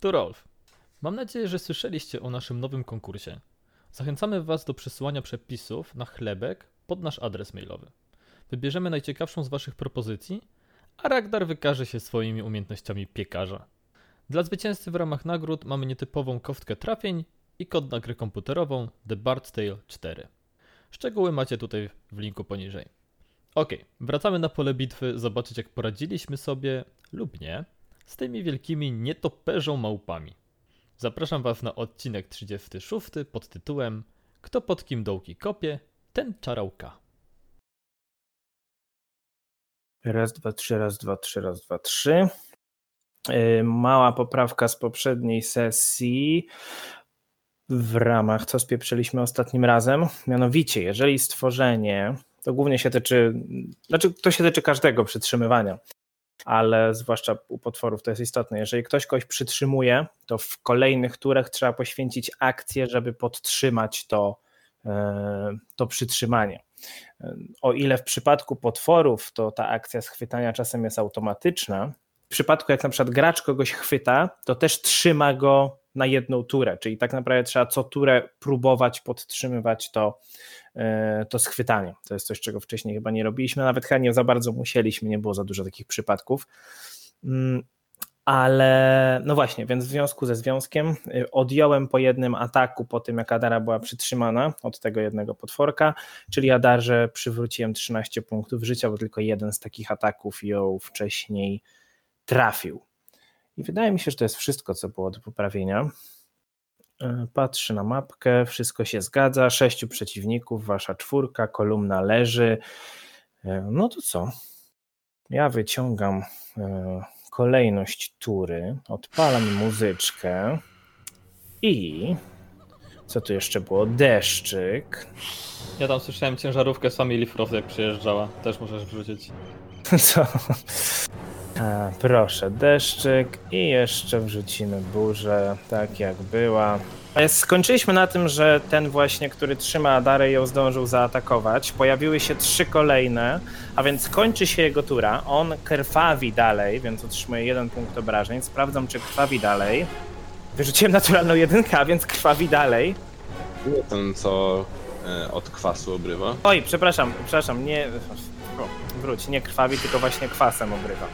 Tu Rolf. Mam nadzieję, że słyszeliście o naszym nowym konkursie. Zachęcamy Was do przesyłania przepisów na chlebek pod nasz adres mailowy. Wybierzemy najciekawszą z Waszych propozycji, a Ragdar wykaże się swoimi umiejętnościami piekarza. Dla zwycięzcy w ramach nagród mamy nietypową kostkę trafień i kod na grę komputerową The Bard's Tale 4. Szczegóły macie tutaj w linku poniżej. Ok, wracamy na pole bitwy, zobaczyć jak poradziliśmy sobie, lub nie, z tymi wielkimi nietoperzą małpami. Zapraszam Was na odcinek 36 pod tytułem Kto pod kim dołki kopie, ten czarałka. Raz, dwa, trzy, raz, dwa, trzy, raz, dwa, trzy. Yy, Mała poprawka z poprzedniej sesji w ramach co spieprzyliśmy ostatnim razem. Mianowicie, jeżeli stworzenie, to głównie się tyczy, znaczy to się tyczy każdego przytrzymywania, ale zwłaszcza u potworów to jest istotne. Jeżeli ktoś kogoś przytrzymuje, to w kolejnych turach trzeba poświęcić akcję, żeby podtrzymać to, yy, to przytrzymanie. O ile w przypadku potworów to ta akcja schwytania czasem jest automatyczna, w przypadku jak na przykład gracz kogoś chwyta, to też trzyma go na jedną turę, czyli tak naprawdę trzeba co turę próbować podtrzymywać to, e, to schwytanie. To jest coś, czego wcześniej chyba nie robiliśmy, nawet chyba nie za bardzo musieliśmy, nie było za dużo takich przypadków. Mm, ale no właśnie, więc w związku ze związkiem y, odjąłem po jednym ataku po tym, jak Adara była przytrzymana od tego jednego potworka, czyli Adarze przywróciłem 13 punktów życia, bo tylko jeden z takich ataków ją wcześniej trafił. I wydaje mi się, że to jest wszystko, co było do poprawienia. Y, Patrzę na mapkę, wszystko się zgadza. Sześciu przeciwników, wasza czwórka, kolumna leży. Y, No to co? Ja wyciągam kolejność tury, odpalam muzyczkę i co tu jeszcze było? Deszczyk. Ja tam słyszałem ciężarówkę z Family Frost jak przyjeżdżała, też możesz wrzucić. Co? A, proszę, deszczyk i jeszcze wrzucimy burzę, tak jak była. Jest- Skończyliśmy na tym, że ten właśnie, który trzyma Adarę ją zdążył zaatakować. Pojawiły się trzy kolejne, a więc kończy się jego tura. On krwawi dalej, więc otrzymuje jeden punkt obrażeń. Sprawdzam, czy krwawi dalej. Wyrzuciłem naturalną jedynkę, a więc krwawi dalej. Nie ten, co e, od kwasu obrywa. Oj, przepraszam, przepraszam, nie. O, wróć, nie krwawi, tylko właśnie kwasem obrywa.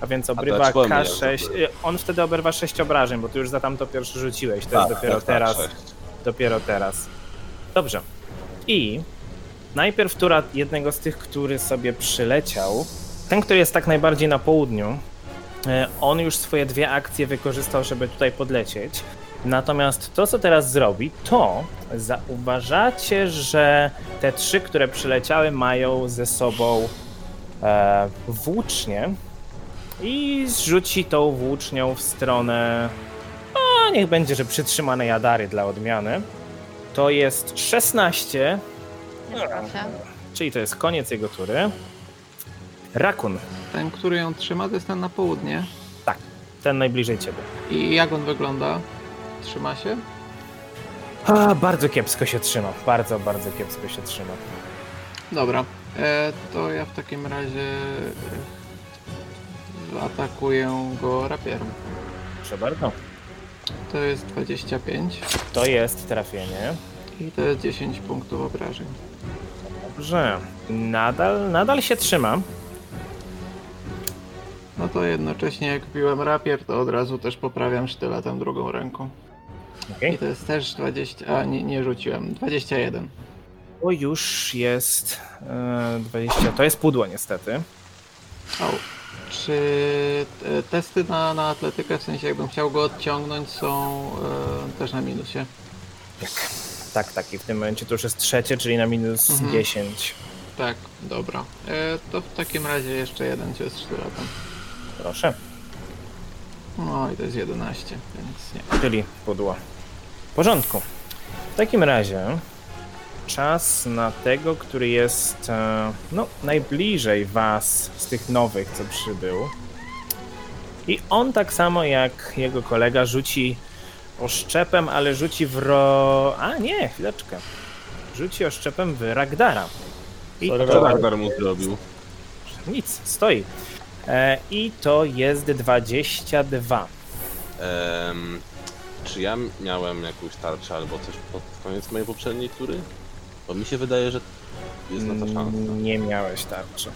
A więc obrywa dlaczego mnie K6. y, On wtedy oberwa 6 obrażeń, bo ty już za tamto pierwsze rzuciłeś. To jest dopiero tak, teraz. sześć. Dopiero teraz. Dobrze. I najpierw tura jednego z tych, który sobie przyleciał. Ten, który jest tak najbardziej na południu. e, On już swoje dwie akcje wykorzystał, żeby tutaj podlecieć. Natomiast to, co teraz zrobi, to zauważacie, że te trzy, które przyleciały, mają ze sobą e, włócznie i zrzuci tą włócznią w stronę. A niech będzie, że przytrzymane jadary dla odmiany. To jest 16, Proszę. czyli to jest koniec jego tury. Rakun, Ten, który ją trzyma, to jest ten na południe. ten najbliżej ciebie. I jak on wygląda? Trzyma się? A, bardzo kiepsko się trzyma. Bardzo, bardzo kiepsko się trzyma. Dobra. E, to ja w takim razie atakuję go rapierem. Proszę bardzo. To jest 25 To jest trafienie. i to jest 10 punktów obrażeń. Dobrze. Nadal, nadal się trzyma. No to jednocześnie jak piłem rapier, to od razu też poprawiam sztyletem drugą ręką. I to jest też 20, a nie, nie rzuciłem, 21. To już jest e, 20. To jest pudło niestety. Au. Czy testy na, na atletykę, w sensie jakbym chciał go odciągnąć, są e, też na minusie? Tak, tak. I w tym momencie to już jest trzecie, czyli na minus Mhm. 10. Tak, dobra. E, to w takim razie jeszcze jeden cios sztyletem. Proszę. No i to jest 11, więc nie. Czyli pudło. W porządku. W takim razie czas na tego, który jest e, no, najbliżej was z tych nowych, co przybył. I on tak samo jak jego kolega rzuci oszczepem, ale rzuci w ro... A nie, chwileczkę. Rzuci oszczepem w Ragdara. I Co to Ragnar mu zrobił? nic, stoi. E, I to jest 22. Em, czy ja miałem jakąś tarczę albo coś pod koniec mojej poprzedniej tury? Bo mi się wydaje, że jest na to szansa. Mm, Nie miałeś tarczy.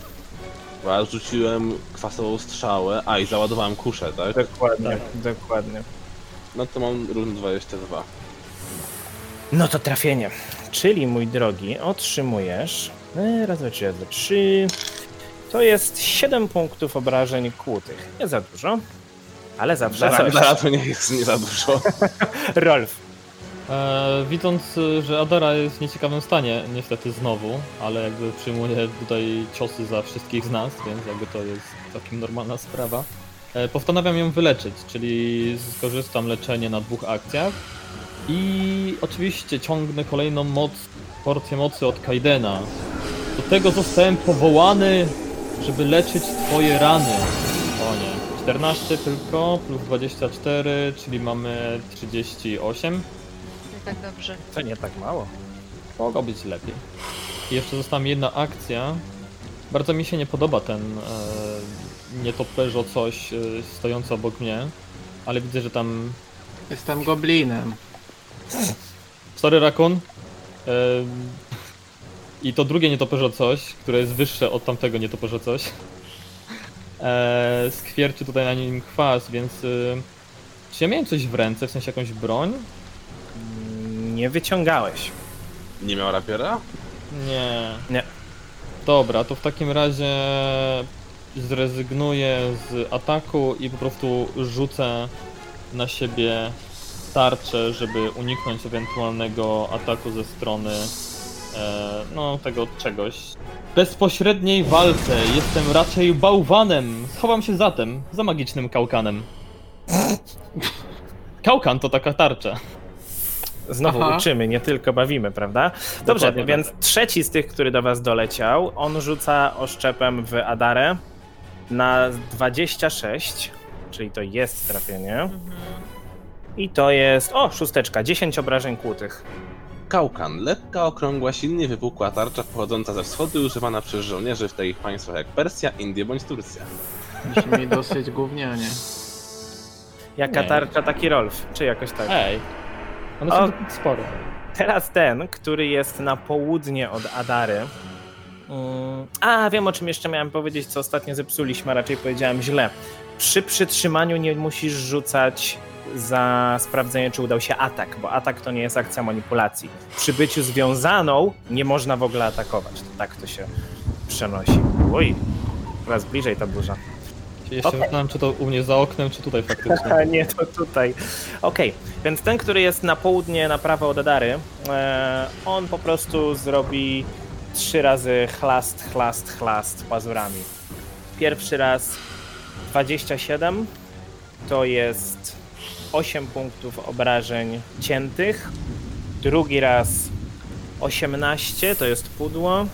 Bo ja rzuciłem kwasową strzałę, a i załadowałem kuszę, tak? Dokładnie, dokładnie. No to mam rund 22. No to trafienie. Czyli mój drogi, otrzymujesz. e, Raz, dwa, trzy, raz, dwa, trzy. To jest 7 punktów obrażeń kłutych. Nie za dużo, ale zawsze Dla, coś. dla to nie jest nie za dużo. Rolf. E, widząc, y, że Adara jest w nieciekawym stanie, niestety znowu, ale jakby przyjmuje tutaj ciosy za wszystkich z nas, więc jakby to jest całkiem normalna sprawa. E, postanawiam ją wyleczyć, czyli skorzystam leczenie na dwóch akcjach i oczywiście ciągnę kolejną moc, porcję mocy od Kaidena. Do tego zostałem powołany, żeby leczyć twoje rany. O nie, 14 tylko, plus 24, czyli mamy 38. Tak dobrze. To nie tak mało. Mogło być lepiej. I jeszcze została mi jedna akcja. Bardzo mi się nie podoba ten e, nietoperzo coś e, stojący obok mnie, ale widzę, że tam... Jestem goblinem. Sorry, Rakun. E, I to drugie nietoperzo coś, które jest wyższe od tamtego nietoperzo coś. E, skwierczy tutaj na nim kwas, więc... E, czy ja miałem coś w ręce, w sensie jakąś broń? Nie wyciągałeś. Nie miał rapiera? Nie. Nie. Dobra, to w takim razie zrezygnuję z ataku i po prostu rzucę na siebie tarczę, żeby uniknąć ewentualnego ataku ze strony e, no tego czegoś. W bezpośredniej walce jestem raczej bałwanem. Schowam się zatem za magicznym kałkanem. Kałkan to taka tarcza. Znowu Aha. uczymy, nie tylko bawimy, prawda? Dobrze, Dokładnie więc tak. trzeci z tych, który do was doleciał, on rzuca oszczepem w Adarę na 26, czyli to jest trafienie. I to jest, o, szósteczka, 10 obrażeń kłutych. Kaukan. Lekka, okrągła, silnie wypukła tarcza pochodząca ze wschodu i używana przez żołnierzy w takich państwach jak Persja, Indie bądź Turcja. Brzmi dosyć gównianie. Jaka Nie. tarcza, taki Rolf, czy jakoś tak. Ej, one są O. spore. Teraz ten, który jest na południe od Adary. A, wiem o czym jeszcze miałem powiedzieć, co ostatnio zepsuliśmy, a raczej powiedziałem źle. Przy przytrzymaniu nie musisz rzucać za sprawdzenie, czy udał się atak, bo atak to nie jest akcja manipulacji. Przy byciu związaną nie można w ogóle atakować. To tak to się przenosi. Oj, coraz bliżej ta burza. Się Jeszcze Okej. zastanawiam, czy to u mnie za oknem, czy tutaj faktycznie. Nie, to tutaj. Okej, więc ten, który jest na południe, na prawo od Adary, e, on po prostu zrobi trzy razy chlast, chlast, chlast pazurami. Pierwszy raz 27 to jest 8 punktów obrażeń ciętych. Drugi raz 18 to jest pudło.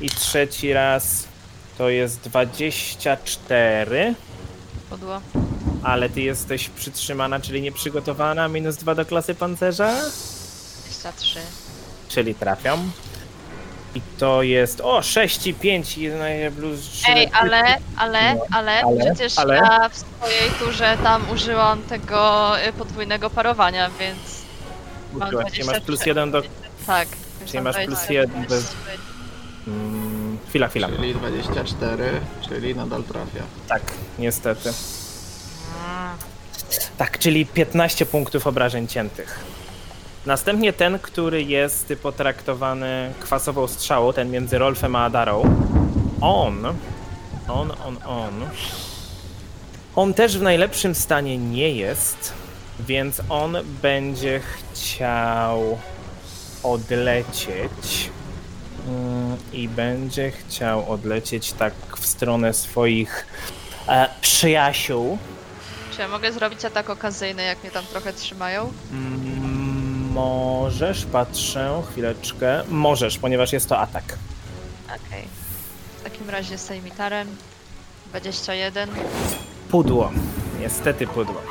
I trzeci raz to jest 24. Podło. Ale ty jesteś przytrzymana, czyli nieprzygotowana, minus 2 do klasy pancerza? 23. Czyli trafiam. I to jest. O, 6 i 5 i plus 3. Ej, ale, ale, ale, ale, przecież ale. ja w swojej turze tam użyłam tego y, podwójnego parowania, więc mam Czyli masz 23. plus 1 do. tak. więc Czyli mam masz plus 23. jeden do- Mm, chwila, chwila. Czyli 24, czyli nadal trafia. Tak, niestety. Mm, Tak, czyli 15 punktów obrażeń ciętych. Następnie ten, który jest potraktowany kwasową strzałą, ten między Rolfem a Adarą. On, on, on, on. On też w najlepszym stanie nie jest, więc on będzie chciał odlecieć. Mm, I będzie chciał odlecieć tak w stronę swoich e, przyjaciół. Czy ja mogę zrobić atak okazyjny, jak mnie tam trochę trzymają? Mm, Możesz, patrzę, chwileczkę. Możesz, ponieważ jest to atak. Okej. W takim razie z sejmitarem 21. Pudło. Niestety pudło.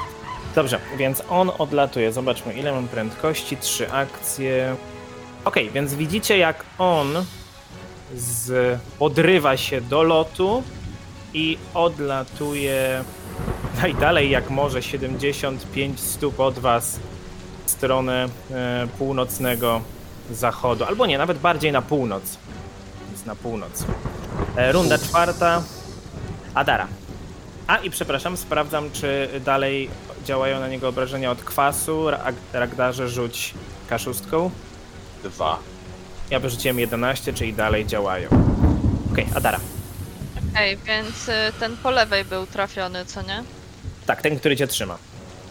Dobrze, więc on odlatuje. Zobaczmy, ile mam prędkości. Trzy akcje. Okej, więc widzicie, jak on z... podrywa się do lotu i odlatuje No i dalej jak może 75 stóp od was w stronę e, północnego zachodu. Albo nie, nawet bardziej na północ. Więc na północ. E, runda czwarta. Adara. A i przepraszam, sprawdzam, czy dalej działają na niego obrażenia od kwasu. Ra- Ragdarze rzuć kaszustką. Dwa. Ja wyrzuciłem 11, czyli dalej działają. Okej, Adara. Okej, więc y, ten po lewej był trafiony, co nie? Tak, ten, który cię trzyma.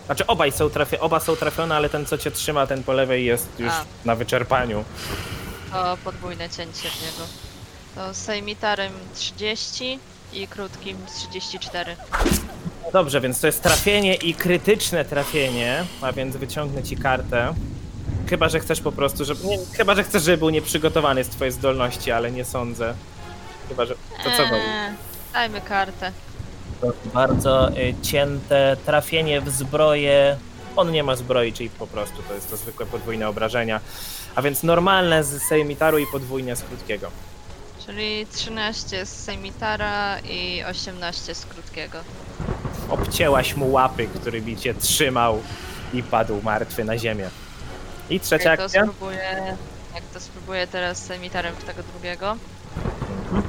Znaczy obaj są trafie, oba są trafione, ale ten, co cię trzyma, ten po lewej jest już A. na wyczerpaniu. To podwójne cięcie w niego. To sejmitarem 30 i krótkim 34. Dobrze, więc to jest trafienie i krytyczne trafienie, a więc wyciągnę ci kartę. Chyba, że chcesz po prostu, żeby. Nie, chyba, że chcesz, żeby był nieprzygotowany z twojej zdolności, ale nie sądzę. Chyba, że. To co? Eee, Dajmy kartę. To bardzo y, cięte trafienie w zbroję. On nie ma zbroi, czyli po prostu to jest to zwykłe podwójne obrażenia. A więc normalne z sejmitaru i podwójne z krótkiego. Czyli 13 z sejmitara i 18 z krótkiego. Obcięłaś mu łapy, którymi cię trzymał i padł martwy na ziemię. I trzecia Jak to akcja? spróbuję. Jak to spróbuję teraz z sejmitarem w tego drugiego. Mhm.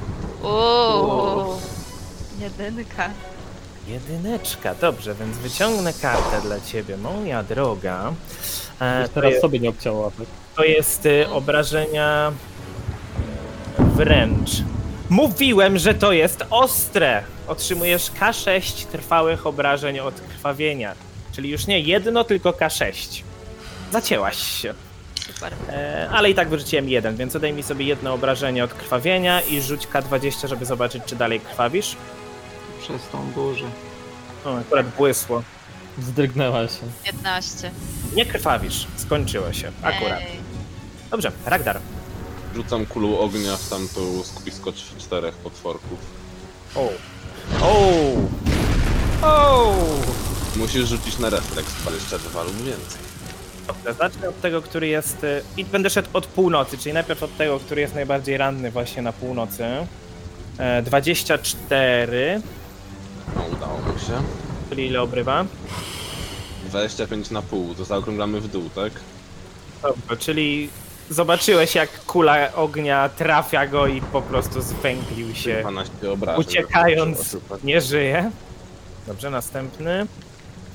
Uuu. Jedynka. Jedyneczka, dobrze, więc wyciągnę kartę dla ciebie, moja droga. E, to, teraz sobie nie łapek. to jest y, obrażenia wręcz. Mówiłem, że to jest ostre! Otrzymujesz K6 trwałych obrażeń od krwawienia. Czyli już nie jedno, tylko K6. Zacięłaś się. Super. E, ale i tak wyrzuciłem jeden, więc odejmij sobie jedno obrażenie od krwawienia i rzuć K20, żeby zobaczyć, czy dalej krwawisz. Przez tą burzę. O, akurat błysło. Zdrygnęła się. 15. Nie krwawisz, skończyło się, akurat. Ej. Dobrze, Ragdar. Rzucam kulą ognia w tamtą skupisko cz- czterech potworków. O. O. O. Musisz rzucić na refleks 22 lub więcej. Dobrze, zacznę od tego, który jest... y, I będę szedł od północy, czyli najpierw od tego, który jest najbardziej ranny właśnie na północy. E, 24, No, udało mu się. czyli ile obrywa? 25 na pół, to zaokrąglamy w dół, tak? Dobrze, czyli zobaczyłeś jak kula ognia trafia go i po prostu zwęglił się. 12 obrażeń. Uciekając, nie żyje. Dobrze, następny.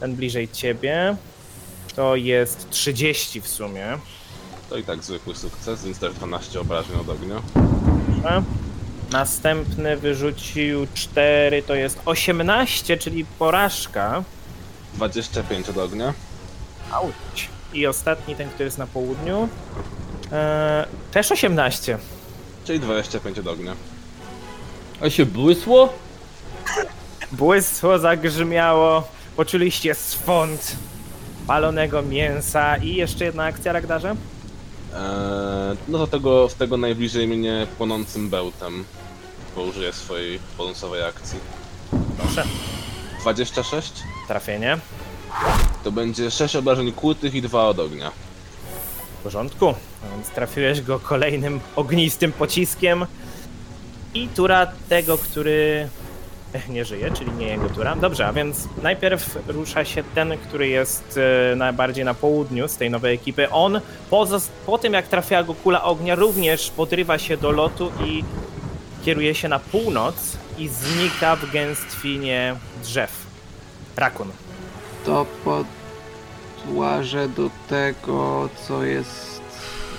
Ten bliżej ciebie. To jest 30 w sumie. To i tak zwykły sukces, więc też 12 obrażeń od ognia. Dobrze. Następny wyrzucił 4, to jest 18, czyli porażka. 25 od ognia. Auć. I ostatni, ten, który jest na południu. Eee, też 18. Czyli 25 od ognia. A się błysło? Błysło zagrzmiało. Poczuliście swąd palonego mięsa. I jeszcze jedna akcja, Ragdarze? Eee, no to tego, w tego najbliżej mnie płonącym bełtem. Bo użyję swojej bonusowej akcji. Proszę. 26? Trafienie. To będzie 6 obrażeń kłutych i 2 od ognia. W porządku. A Więc trafiłeś go kolejnym ognistym pociskiem. I tura tego, który nie żyje, czyli nie jego tura. Dobrze, a więc najpierw rusza się ten, który jest e, najbardziej na południu z tej nowej ekipy. On po, po tym, jak trafiła go kula ognia, również podrywa się do lotu i kieruje się na północ i znika w gęstwinie drzew. Rakun. To podłażę do tego, co jest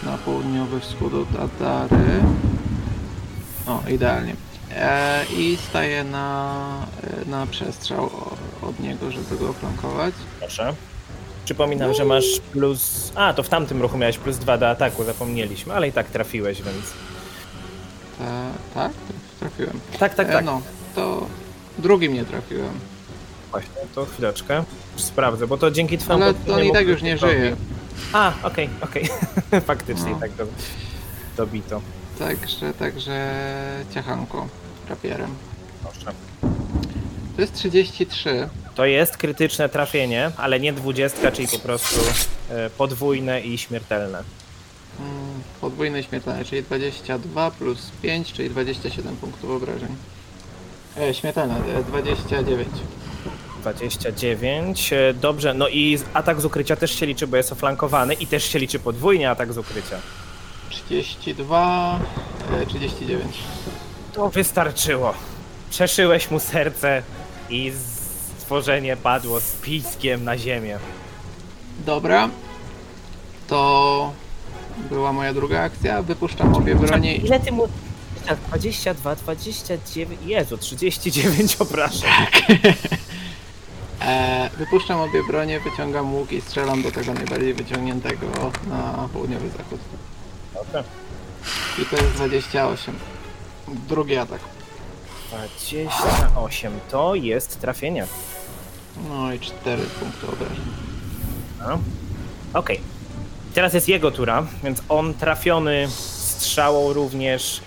na południowy wschód od Adary. O, idealnie. E, I staję na, e, na przestrzał od niego, żeby go flankować. Proszę. Przypominam, że masz plus. A, to w tamtym ruchu miałeś plus 2 do ataku, zapomnieliśmy, ale i tak trafiłeś, więc. E, tak? Trafiłem. Tak, tak, tak. no, to drugim nie trafiłem. Właśnie, to chwileczkę. Sprawdzę, bo to dzięki twojemu. Ale on i tak już nie żyje. A, okej, okej. Faktycznie No. tak do, dobito. Także, także ciachanko rapierem. Proszę. To jest 33. To jest krytyczne trafienie, ale nie dwudziestka, czyli po prostu e, podwójne i śmiertelne. Mm, Podwójne śmiertelne, czyli 22 plus 5, czyli 27 punktów obrażeń. E, śmiertelne, e, 29. 29. E, Dobrze, no i z- atak z ukrycia też się liczy, bo jest oflankowany i też się liczy podwójnie atak z ukrycia. 32, e, 39. To wystarczyło. Przeszyłeś mu serce i stworzenie padło z piskiem na ziemię. Dobra. To była moja druga akcja. Wypuszczam obie bronie. Ile ty mu... 22, 29, Jezu, 39 obrażeń. E, wypuszczam obie bronie, wyciągam łuk i strzelam do tego najbardziej wyciągniętego na południowy zachód. Dobra. I to jest 28. Drugi atak. 28 to jest trafienie. No i 4 punkty obrażeń. No. Okej. Teraz jest jego tura, więc on trafiony strzałą również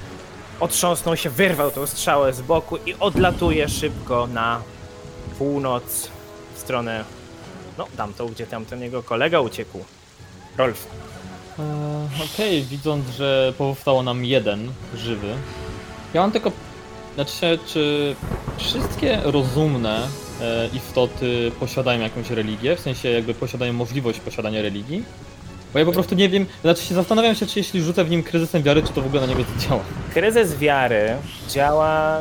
otrząsnął się, wyrwał tą strzałę z boku i odlatuje szybko na północ w stronę, no tamtą, gdzie tamten jego kolega uciekł. Rolf. Eee, Okej, widząc, że pozostało nam jeden żywy. Ja mam tylko. Znaczy, czy wszystkie rozumne e, istoty posiadają jakąś religię? W sensie, jakby posiadają możliwość posiadania religii? Bo ja po prostu nie wiem. Znaczy, się zastanawiam się, czy jeśli rzucę w nim kryzysem wiary, czy to w ogóle na niego działa. Kryzys wiary działa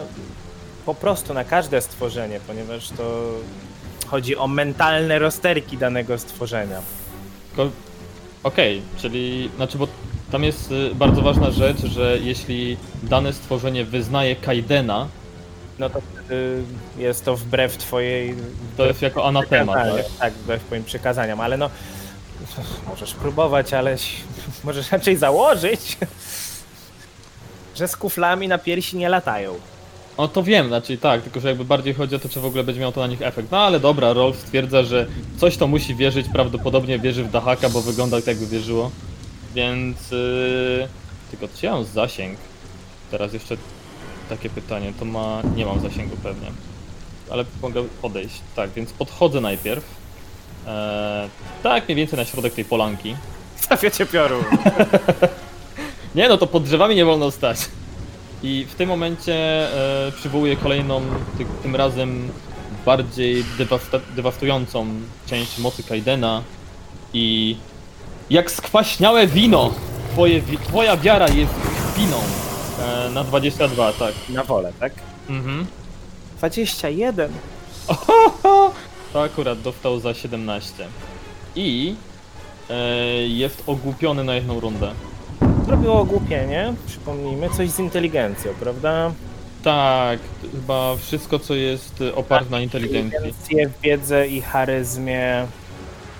po prostu na każde stworzenie, ponieważ to chodzi o mentalne rozterki danego stworzenia. Okej, czyli. Znaczy, bo tam jest y, bardzo ważna rzecz, że jeśli dane stworzenie wyznaje Kaidena, No to wtedy jest to wbrew twojej to jest jako anatema, tak? tak, wbrew twoim przykazaniom, ale no możesz próbować, ale możesz raczej założyć, że z kuflami na piersi nie latają. No to wiem, znaczy tak, tylko że jakby bardziej chodzi o to, czy w ogóle będzie miał to na nich efekt. No ale dobra, Rolf stwierdza, że coś to musi wierzyć, prawdopodobnie wierzy w Dahaka, bo wygląda tak jakby wierzyło. Więc... Yy... Tylko czy ja mam zasięg? Teraz jeszcze takie pytanie, to ma... nie mam zasięgu pewnie. Ale mogę podejść. Tak, więc podchodzę najpierw. Eee, tak, mniej więcej na środek tej polanki. Stawiacie piorun. Nie no, to pod drzewami nie wolno stać. I w tym momencie e, przywołuję kolejną, ty, tym razem bardziej dewasta- dewastującą część mocy Kaidena i jak skwaśniałe wino, twoje, wi- twoja wiara jest winą e, na 22, tak. Na wolę, tak? Mhm. 21. To akurat dostał za 17. I e, jest ogłupiony na jedną rundę. Zrobiło ogłupienie, przypomnijmy, coś z inteligencją, prawda? Tak, chyba wszystko co jest oparte na inteligencji. Inteligencję, wiedzę i charyzmie.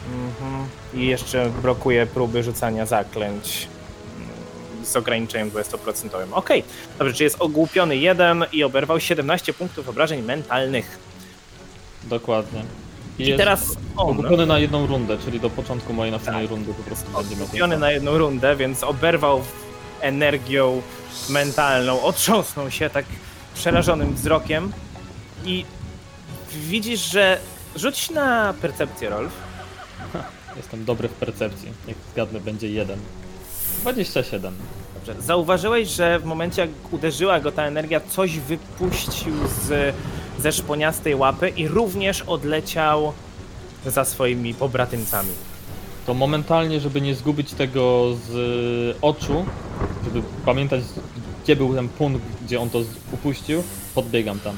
Mhm. I jeszcze brakuje próby rzucania zaklęć mm, z ograniczeniem 20%. Okej, dobrze, czy jest ogłupiony jeden i oberwał 17 punktów obrażeń mentalnych. Dokładnie. I, I teraz on, ogłupiony na jedną rundę, czyli do początku mojej następnej rundy po prostu będzie miał ogłupiony na jedną rundę, więc oberwał energią mentalną, otrząsnął się tak przerażonym wzrokiem i widzisz, że rzuć na percepcję, Rolf. Jestem dobry w percepcji. Jak zgadnę, będzie jeden. 27. Dobrze. Zauważyłeś, że w momencie jak uderzyła go ta energia, coś wypuścił z, ze szponiastej łapy i również odleciał za swoimi pobratymcami. To momentalnie, żeby nie zgubić tego z oczu, żeby pamiętać gdzie był ten punkt, gdzie on to upuścił, podbiegam tam.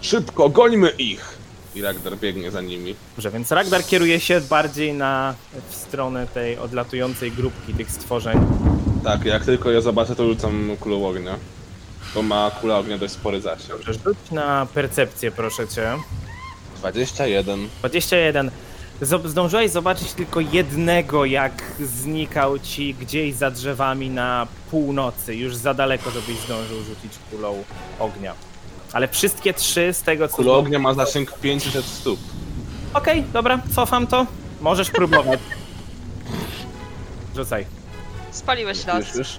Szybko, gońmy ich! I Ragnar biegnie za nimi. Dobrze, więc Ragnar kieruje się bardziej na w stronę tej odlatującej grupki tych stworzeń. Tak, jak tylko je zobaczę, to rzucam kulą ognia. Bo ma kula ognia dość spory zasięg. Dobrze, rzuć na percepcję, proszę cię. 21. 21. Zob- Zdążyłeś zobaczyć tylko jednego, jak znikał ci gdzieś za drzewami na północy, już za daleko, żebyś zdążył rzucić kulą ognia. Ale wszystkie trzy z tego co. Kula ognia ma zasięg 500 stóp. Okej, dobra, cofam to. Możesz próbować. Rzucaj. Spaliłeś las. Słyszysz?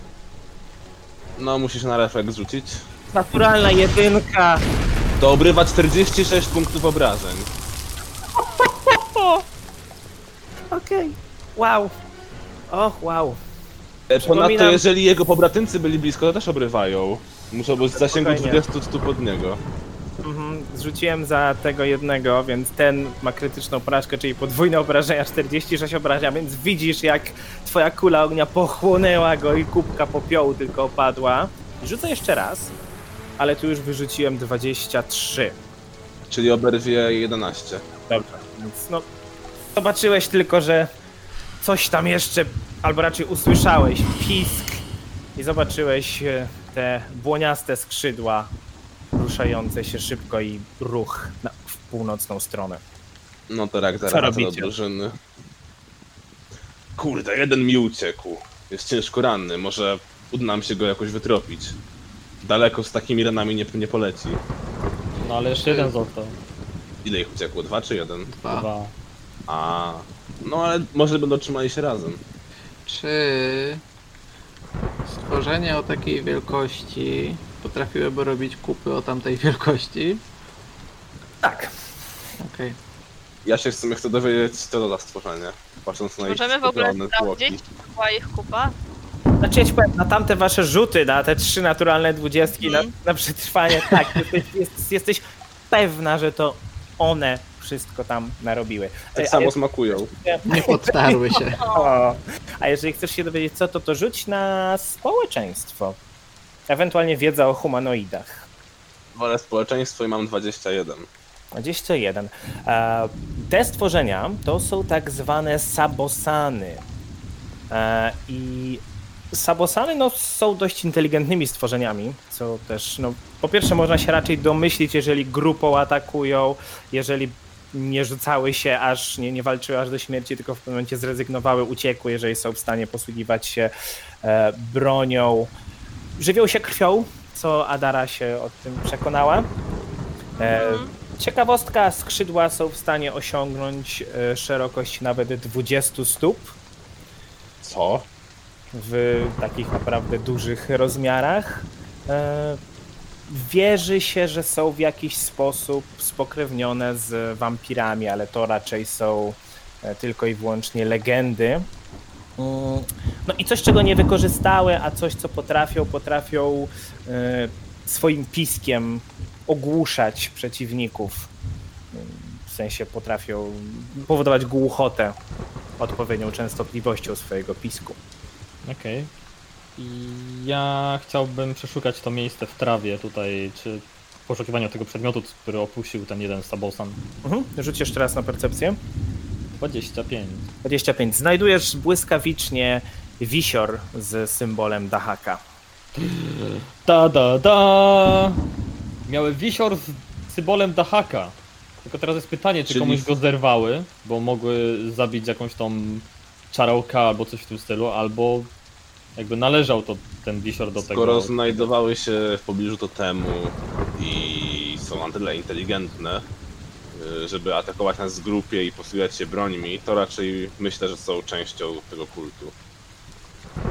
No, musisz na refleks rzucić. Naturalna jedynka. To obrywa 46 punktów obrażeń. Okej. Wow. Och, wow. E, Ponadto, Przypominam- jeżeli jego pobratymcy byli blisko, to też obrywają. Muszą być w zasięgu Spokojnie. 20 stóp od niego. Mhm, zrzuciłem za tego jednego, więc ten ma krytyczną porażkę, czyli podwójne obrażenia, 46 obrażenia, więc widzisz jak twoja kula ognia pochłonęła go i kubka popiołu tylko opadła. Rzucę jeszcze raz, ale tu już wyrzuciłem 23. Czyli oberwie 11. Dobrze. Więc no, zobaczyłeś tylko, że coś tam jeszcze, albo raczej usłyszałeś pisk i zobaczyłeś e, te błoniaste skrzydła ruszające się szybko i ruch na, w północną stronę. No to jak Co zaraz do robicie? drużyny. Kurde, jeden mi uciekł. Jest ciężko ranny, może uda nam się go jakoś wytropić. Daleko z takimi ranami nie, nie poleci. No ale jeszcze jeden został. Ile ich uciekło? Dwa czy jeden? Dwa. Dwa. A, no ale może będą trzymali się razem. Czy stworzenie o takiej wielkości potrafiłyby robić kupy o tamtej wielkości? Tak. Okej. Ja się w sumie chcę dowiedzieć, co to za stworzenie. Patrząc na ich Możemy w ogóle skupione zwłoki. sprawdzić, była ich kupa? Znaczy ja ci powiem, na tamte wasze rzuty, na te trzy naturalne dwudziestki, na, Mhm. na przetrwanie, tak, jesteś, jest, jesteś pewna, że to one wszystko tam narobiły. Tak A samo jest- smakują. Nie podtarły się. O, a jeżeli chcesz się dowiedzieć co, to to rzuć na społeczeństwo. Ewentualnie wiedza o humanoidach. Wolę społeczeństwo i mam 21. 21. E, Te stworzenia to są tak zwane sabosany. E, I sabosany no, są dość inteligentnymi stworzeniami, co też, no, po pierwsze można się raczej domyślić, jeżeli grupą atakują, jeżeli nie rzucały się aż, nie, nie walczyły aż do śmierci, tylko w pewnym momencie zrezygnowały, uciekły, jeżeli są w stanie posługiwać się e, bronią. Żywią się krwią, co Adara się o tym przekonała. E, Mhm. Ciekawostka, skrzydła są w stanie osiągnąć e, szerokość nawet 20 stóp Co? w takich naprawdę dużych rozmiarach. Wierzy się, że są w jakiś sposób spokrewnione z wampirami, ale to raczej są e, tylko i wyłącznie legendy. Mm, No i coś, czego nie wykorzystały, a coś, co potrafią, potrafią e, swoim piskiem ogłuszać przeciwników. W sensie potrafią powodować głuchotę odpowiednią częstotliwością swojego pisku. Okej. I ja chciałbym przeszukać to miejsce w trawie tutaj, czy w poszukiwaniu tego przedmiotu, który opuścił ten jeden Sabosan. Mhm. Rzuć jeszcze raz na percepcję. 25. 25. Znajdujesz błyskawicznie wisior z symbolem Dahaka. Da da da! Miały wisior z symbolem Dahaka. Tylko teraz jest pytanie, czy Czyli- komuś go zerwały, bo mogły zabić jakąś tą czarałkę albo coś w tym stylu, albo jakby należał to ten wisior do tego. Skoro znajdowały się w pobliżu totemu i są na tyle inteligentne, y, żeby atakować nas w grupie i posługiwać się brońmi, to raczej myślę, że są częścią tego kultu.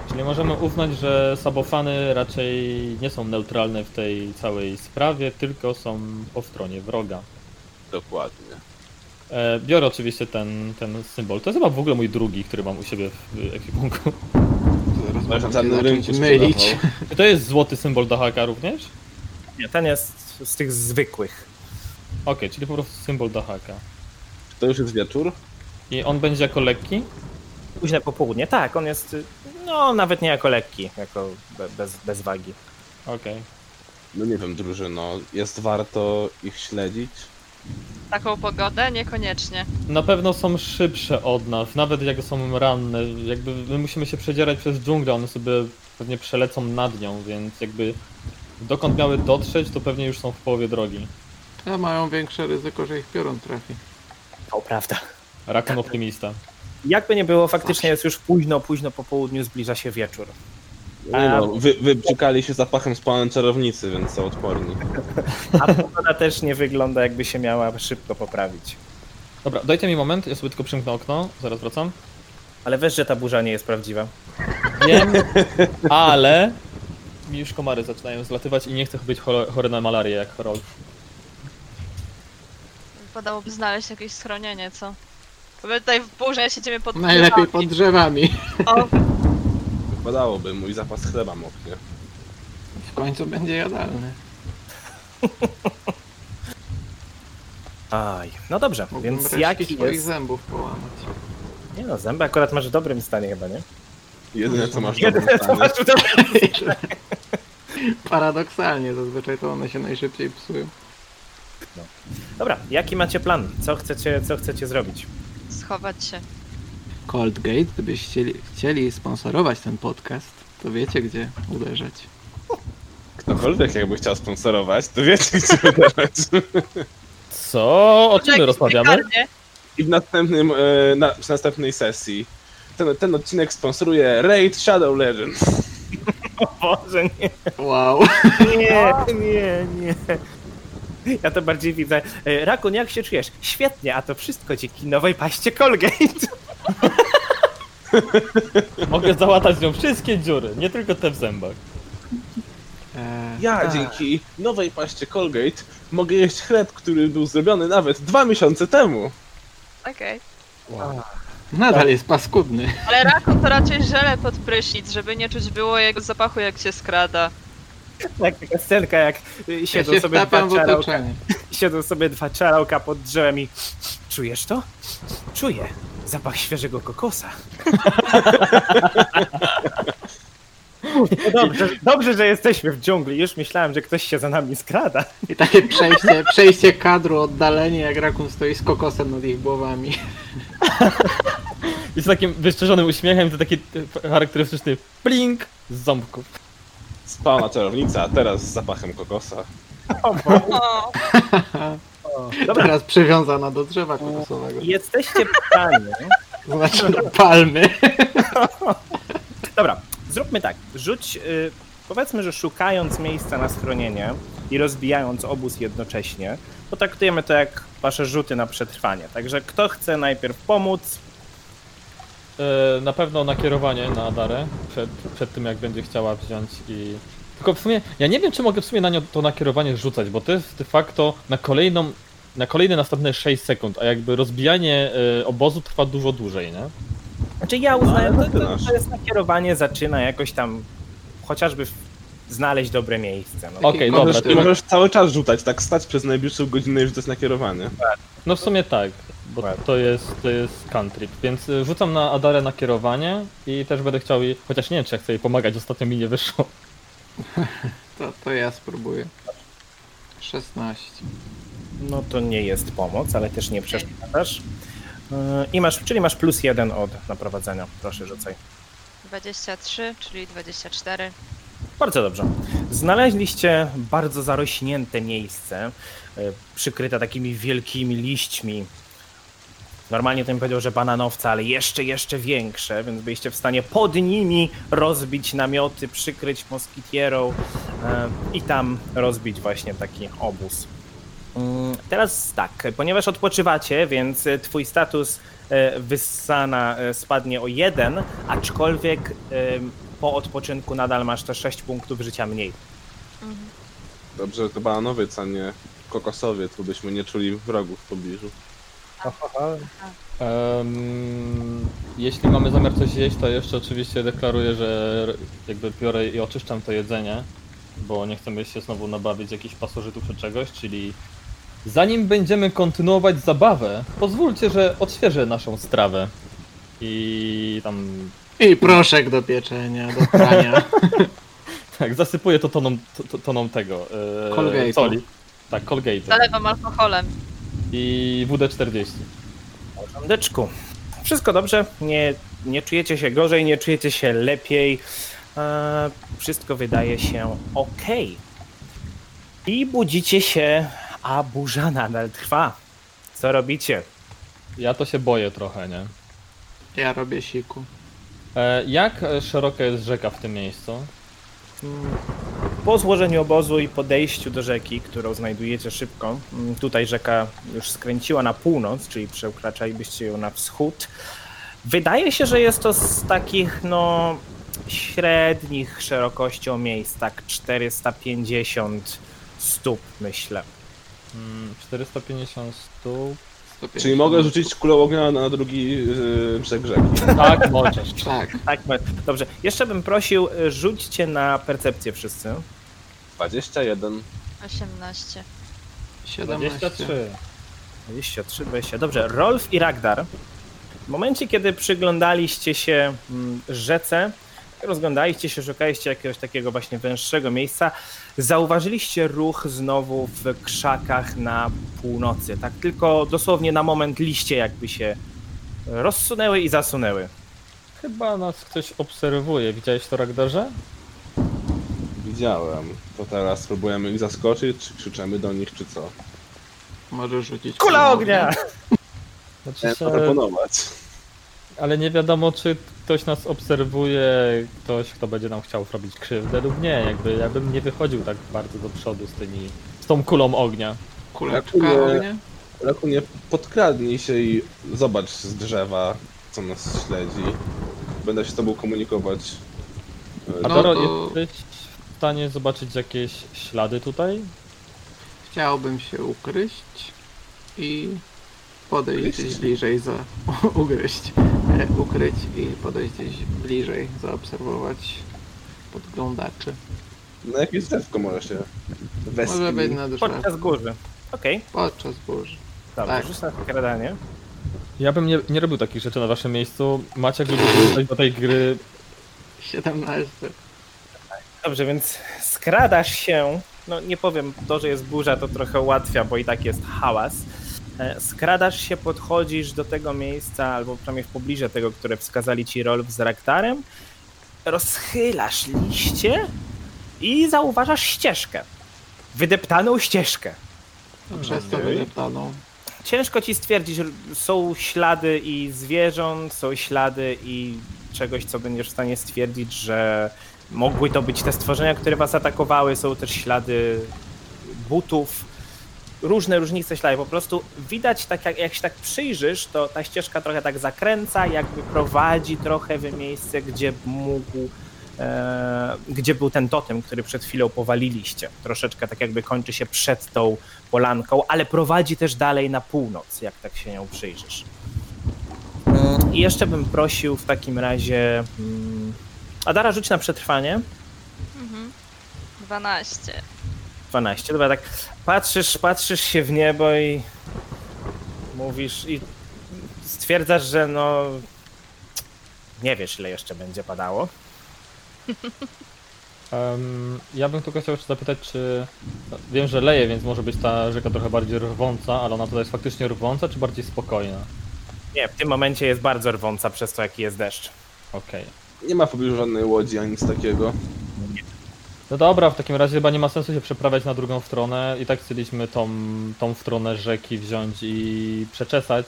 Czyli możemy uznać, że sabofany raczej nie są neutralne w tej całej sprawie, tylko są po stronie wroga. Dokładnie. E, biorę oczywiście ten, ten symbol. To jest chyba w ogóle mój drugi, który mam u siebie w ekwipunku. Zacząć mylić. Czy to jest złoty symbol Dahaka również? Nie, ten jest z tych zwykłych. Okej, czyli po prostu symbol Dahaka. To już jest wieczór? I on będzie jako lekki? Późne popołudnie. Tak, on jest no nawet nie jako lekki, jako be, bez, bez wagi. Okej. No nie wiem, drużyno, jest warto ich śledzić? Taką pogodę? Niekoniecznie. Na pewno są szybsze od nas, nawet jak są ranne. Jakby my musimy się przedzierać przez dżunglę, one sobie pewnie przelecą nad nią, więc jakby dokąd miały dotrzeć, to pewnie już są w połowie drogi. A mają większe ryzyko, że ich piorun trafi. To prawda. Rakun optymista. Jakby nie było, faktycznie jest już późno, późno po południu, zbliża się wieczór. Nie no, wy, wyprzykali się zapachem spalonej czarownicy, więc są odporni. A pogoda też nie wygląda jakby się miała szybko poprawić. Dobra, dajcie mi moment, ja sobie tylko przymknę okno, zaraz wracam. Ale wiesz, że ta burza nie jest prawdziwa. Wiem, ale mi już komary zaczynają zlatywać i nie chcę być chore- chory na malarię jak Rolf. Wypadałoby znaleźć jakieś schronienie, co? Bo my tutaj w burze siedzimy pod Najlepiej pod drzewami. drzewami. O, Wypadałoby, mój zapas chleba moknie. W końcu będzie jadalny. Aj, no dobrze, Mógłbym więc resztki jaki swoich jest... zębów połamać. Nie no, zęby akurat masz w dobrym stanie chyba, nie? Jedyne co masz w Jedyne dobrym co stanie. masz w dobrym Paradoksalnie, zazwyczaj to one się najszybciej psują. Dobra, jaki macie plan? Co chcecie, co chcecie zrobić? Schować się. Coldgate, gdybyście chcieli, chcieli sponsorować ten podcast, to wiecie gdzie uderzać. Ktokolwiek jakby chciał sponsorować, to wiecie gdzie uderzać. Co? O czym my rozmawiamy? I w następnym, e, na, w następnej sesji ten, ten odcinek sponsoruje Raid Shadow Legends. O Boże, nie, Wow. nie, nie, nie. Ja to bardziej widzę. E, Rakun, jak się czujesz? Świetnie, a to wszystko dzięki nowej paście Colgate. Mogę załatać nią wszystkie dziury, nie tylko te w zębach. E, Ja Tak. dzięki nowej paście Colgate mogę jeść chleb, który był zrobiony nawet dwa miesiące temu. Okej. nadal jest paskudny. Ale rakun to raczej żele pod prysznic, żeby nie czuć było jego zapachu jak się skrada. Tak, taka scenka, jak y, Ja siedzą się sobie dwa czarałka, siedzą sobie dwa czarałka pod drzewem i czujesz to? Czuję. Zapach świeżego kokosa. Dobrze, dobrze, że jesteśmy w dżungli. Już myślałem, że ktoś się za nami skrada. I takie przejście, przejście kadru, oddalenie, jak rakun stoi z kokosem nad ich głowami. I z takim wyszczerzonym uśmiechem to taki charakterystyczny blink z ząbków. Spała czarownica, a teraz z zapachem kokosa. O, Dobra, Teraz przywiązana do drzewa kokosowego. jesteście pytani. To znaczy do palmy. Dobra, zróbmy tak. Rzuć, y, powiedzmy, że szukając miejsca na schronienie i rozbijając obóz jednocześnie, potraktujemy to jak wasze rzuty na przetrwanie. Także kto chce najpierw pomóc, na pewno nakierowanie na Adarę przed, przed tym jak będzie chciała wziąć i... Tylko w sumie, ja nie wiem czy mogę w sumie na nią to nakierowanie rzucać, bo to jest de facto na kolejną, na kolejne następne 6 sekund, a jakby rozbijanie e, obozu trwa dużo dłużej, nie? Znaczy ja uznaję, ale to, to, to jest nakierowanie, zaczyna jakoś tam chociażby w- znaleźć dobre miejsce. No. Okej, dobra, Możesz, to, możesz cały czas rzucać, tak stać przez najbliższą godzinę i rzucać nakierowanie. no w sumie tak, bo to jest, to jest cantrip, więc e, rzucam na Adarę nakierowanie i też będę chciał jej, chociaż nie wiem czy ja chcę jej pomagać, ostatnio mi nie wyszło. To, to ja spróbuję. 16. no to nie jest pomoc, ale też nie przeszkadzasz. Y, I masz, czyli masz plus jeden od naprowadzenia. Proszę rzucaj. 23, czyli 24. Bardzo dobrze. Znaleźliście bardzo zarośnięte miejsce, y, przykryte takimi wielkimi liśćmi. Normalnie to bym powiedział, że bananowce, ale jeszcze, jeszcze większe, więc byliście w stanie pod nimi rozbić namioty, przykryć moskitierą y, i tam rozbić właśnie taki obóz. Mm, Teraz tak, ponieważ odpoczywacie, więc twój status y, wyssana y, spadnie o jeden, aczkolwiek y, po odpoczynku nadal masz te 6 punktów życia mniej. Dobrze, to bananowiec, a nie kokosowiec, bo byśmy nie czuli wrogów w pobliżu. Em, jeśli mamy zamiar coś jeść, to jeszcze oczywiście deklaruję, że jakby biorę i oczyszczam to jedzenie, bo nie chcemy się znowu nabawić jakichś pasożytów czy czegoś, czyli zanim będziemy kontynuować zabawę, pozwólcie, że odświeżę naszą strawę. I tam, I proszek do pieczenia, do prania. tak, zasypuję to toną, to, to, toną tego, Colgate'u. soli. Tak, Colgate. Zalewam alkoholem. I WD-40. Rządeczku, wszystko dobrze, nie, nie czujecie się gorzej, nie czujecie się lepiej. E, wszystko wydaje się ok. I budzicie się, a burza nadal trwa. Co robicie? Ja to się boję trochę, nie? Ja robię siku. E, jak szeroka jest rzeka w tym miejscu? Mm, Po złożeniu obozu i podejściu do rzeki, którą znajdujecie szybko, mm, tutaj rzeka już skręciła na północ, czyli przekraczalibyście ją na wschód. Wydaje się, że jest to z takich, no, średnich szerokością miejsc, tak 450 stóp, myślę. Mm, 450 stóp. 150. Czyli mogę rzucić kulą ognia na drugi yy, brzeg rzeki. Tak, możesz. Tak. Tak, dobrze. Jeszcze bym prosił, y, rzućcie na percepcję wszyscy. 21. 18. 17. 23. 23, 20. Dobrze, Rolf i Ragdar. W momencie, kiedy przyglądaliście się mm, rzece, rozglądaliście się, szukaliście jakiegoś takiego właśnie węższego miejsca, zauważyliście ruch znowu w krzakach na północy. Tak tylko dosłownie na moment liście jakby się rozsunęły i zasunęły. Chyba nas ktoś obserwuje. Widziałeś to, Ragdarze? Widziałem. To teraz spróbujemy ich zaskoczyć, czy krzyczymy do nich, czy co? Możesz rzucić Kula ognia! Znaczy Chciałem się, zaproponować. ale nie wiadomo, czy ktoś nas obserwuje, ktoś, kto będzie nam chciał zrobić krzywdę lub nie. Jakby ja bym nie wychodził tak bardzo do przodu z tymi, z tą kulą ognia. Kuleczka Jak nie- ognia? Rakunie, podkradnij się i zobacz z drzewa, co nas śledzi. Będę się z tobą komunikować. A No Doro, to- jesteś w stanie zobaczyć jakieś ślady tutaj? Chciałbym się ukryć i podejść gdzieś bliżej za... ugryźć. E, Ukryć i podejść gdzieś bliżej, zaobserwować podglądaczy. Na jakieś drzewko może się wespnij. Może być na drzewie Podczas góry. Okej, podczas burzy. dobra, Tak. rzuć na skradanie. Ja bym nie, nie robił takich rzeczy na waszym miejscu. Maciek lubi wracać do tej gry 17. Dobrze, więc skradasz się. No nie powiem, to, że jest burza, to trochę ułatwia, bo i tak jest hałas. E, Skradasz się, podchodzisz do tego miejsca, albo przynajmniej w pobliżu tego, które wskazali ci Rolf z Raktarem. Rozchylasz liście i zauważasz ścieżkę. Wydeptaną ścieżkę. Przez to wydeptaną. Ciężko ci stwierdzić, że są ślady i zwierząt, są ślady i czegoś, co będziesz w stanie stwierdzić, że mogły to być te stworzenia, które was atakowały. Są też ślady butów, różne różnice ślady. Po prostu widać, tak jak, jak się tak przyjrzysz, to ta ścieżka trochę tak zakręca, jakby prowadzi trochę w miejsce, gdzie mógł, e, gdzie był ten totem, który przed chwilą powaliliście. Troszeczkę tak jakby kończy się przed tą polanką, ale prowadzi też dalej na północ, jak tak się nią przyjrzysz. I jeszcze bym prosił w takim razie. mm, Adara, rzuć na przetrwanie. Mhm. 12. 12. Dobra, tak patrzysz, patrzysz się w niebo i mówisz i stwierdzasz, że no nie wiesz ile jeszcze będzie padało. Em, ja bym tylko chciał jeszcze zapytać, czy. no, Wiem, że leje, więc może być ta rzeka trochę bardziej rwąca, ale ona tutaj jest faktycznie rwąca, czy bardziej spokojna? Nie, w tym momencie jest bardzo rwąca przez to jaki jest deszcz. Okej. Nie ma w pobliżu żadnej łodzi ani nic takiego. No dobra, w takim razie chyba nie ma sensu się przeprawiać na drugą stronę. I tak chcieliśmy tą, tą stronę rzeki wziąć i przeczesać.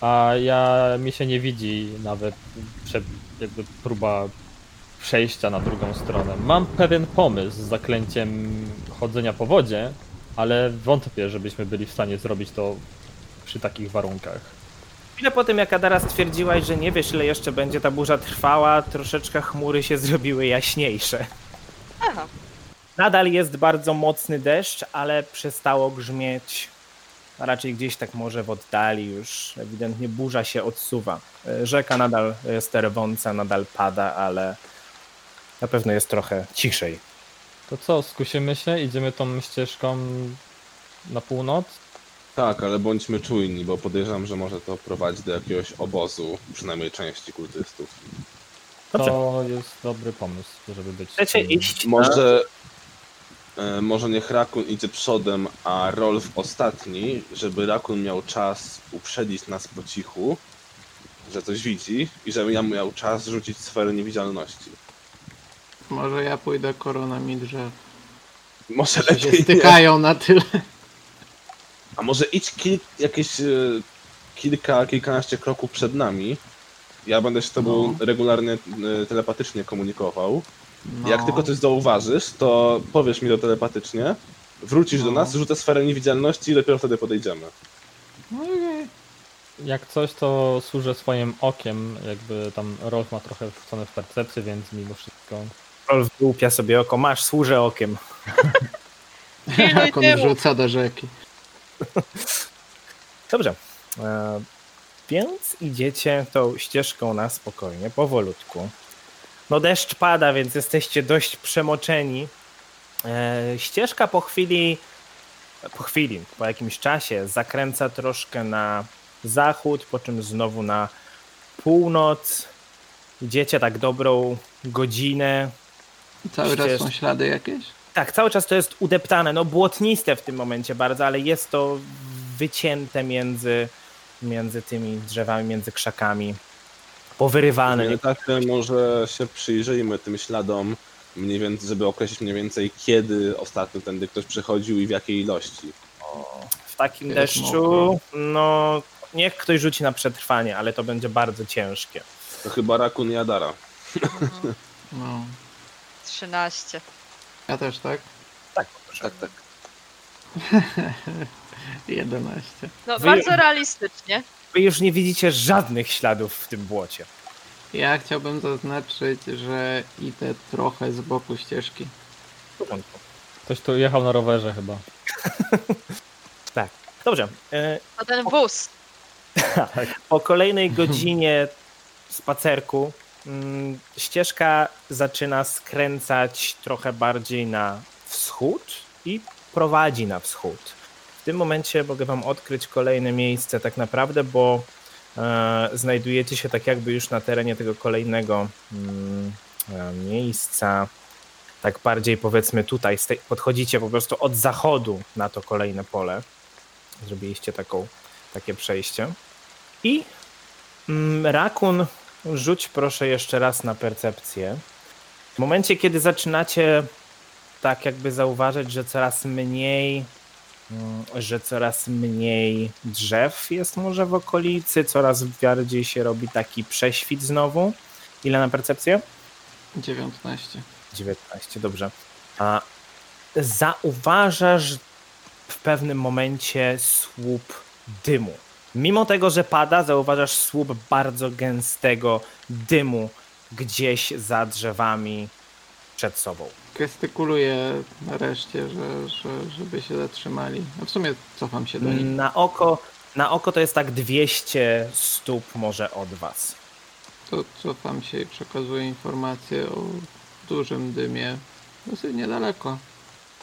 A ja mi się nie widzi nawet prze, jakby próba przejścia na drugą stronę. Mam pewien pomysł z zaklęciem chodzenia po wodzie, ale wątpię, żebyśmy byli w stanie zrobić to przy takich warunkach. Chwilę po tym, jak Adara stwierdziłaś, że nie wiesz ile jeszcze będzie ta burza trwała, troszeczkę chmury się zrobiły jaśniejsze. Aha. Nadal jest bardzo mocny deszcz, ale przestało grzmieć. A raczej gdzieś tak może w oddali już ewidentnie burza się odsuwa. E, Rzeka nadal jest rwąca, nadal pada, ale na pewno jest trochę ciszej. To co, skusimy się? Idziemy tą ścieżką na północ? Tak, ale bądźmy czujni, bo podejrzewam, że może to prowadzić do jakiegoś obozu, przynajmniej części kultystów. Dobrze. To jest dobry pomysł, żeby być. Chcecie iść? Na... Może, e, może niech Rakun idzie przodem, a Rolf ostatni, żeby Rakun miał czas uprzedzić nas po cichu, że coś widzi i żebym ja miał czas rzucić sferę niewidzialności. Może ja pójdę koronami drzew. Może Że się lepiej nie. stykają na tyle. A może idź kil, jakieś e, kilka, kilkanaście kroków przed nami. Ja będę się z tobą No. regularnie e, telepatycznie komunikował. No. Jak tylko coś zauważysz, to powiesz mi to telepatycznie, wrócisz do No. nas, rzucę sferę niewidzialności i dopiero wtedy podejdziemy. No. Jak coś, to służę swoim okiem, jakby tam Rolf ma trochę wrzucone w percepcję, więc mimo wszystko. Rolf wyłupia sobie oko, masz, służę okiem. Jak on wrzuca do rzeki. Dobrze. Więc idziecie tą ścieżką na spokojnie, powolutku. No deszcz pada, więc jesteście dość przemoczeni. E, ścieżka po chwili po chwili, po jakimś czasie zakręca troszkę na zachód, po czym znowu na północ. Idziecie tak dobrą godzinę. I cały czas Ścież- są ślady jakieś? Tak, cały czas to jest udeptane, no błotniste w tym momencie bardzo, ale jest to wycięte między, między tymi drzewami, między krzakami. Powyrywane. Nie tak, to może się przyjrzyjmy tym śladom, mniej więcej, żeby określić mniej więcej kiedy ostatnio tędy ktoś przechodził i w jakiej ilości. W takim Jest deszczu, mokro. no niech ktoś rzuci na przetrwanie, ale to będzie bardzo ciężkie. To chyba Rakun i Adara. Mhm. No. 13. Ja też, tak? Tak. Tak, tak. 11. No Wy- bardzo realistycznie. Wy już nie widzicie żadnych śladów w tym błocie. Ja chciałbym zaznaczyć, że idę trochę z boku ścieżki. W porządku. Ktoś tu jechał na rowerze chyba. Tak. Dobrze. e, A ten wóz. Po kolejnej godzinie spacerku mm, ścieżka zaczyna skręcać trochę bardziej na wschód i prowadzi na wschód. W tym momencie mogę wam odkryć kolejne miejsce tak naprawdę, bo e, znajdujecie się tak jakby już na terenie tego kolejnego mm, e, miejsca. Tak bardziej powiedzmy tutaj, podchodzicie po prostu od zachodu na to kolejne pole. Zrobiliście taką, takie przejście. I mm, Rakun, rzuć proszę jeszcze raz na percepcję. W momencie, kiedy zaczynacie tak jakby zauważyć, że coraz mniej, że coraz mniej drzew jest może w okolicy, coraz bardziej się robi taki prześwit znowu. Ile na percepcję? 19. 19, dobrze. A zauważasz w pewnym momencie słup dymu. Mimo tego, że pada, zauważasz słup bardzo gęstego dymu gdzieś za drzewami przed sobą. Gestykuluję reszcie, że, że, żeby się zatrzymali. A w sumie cofam się do nich. Na oko, na oko to jest tak 200 stóp może od was. To cofam się i przekazuję informację o dużym dymie. Dosyć niedaleko.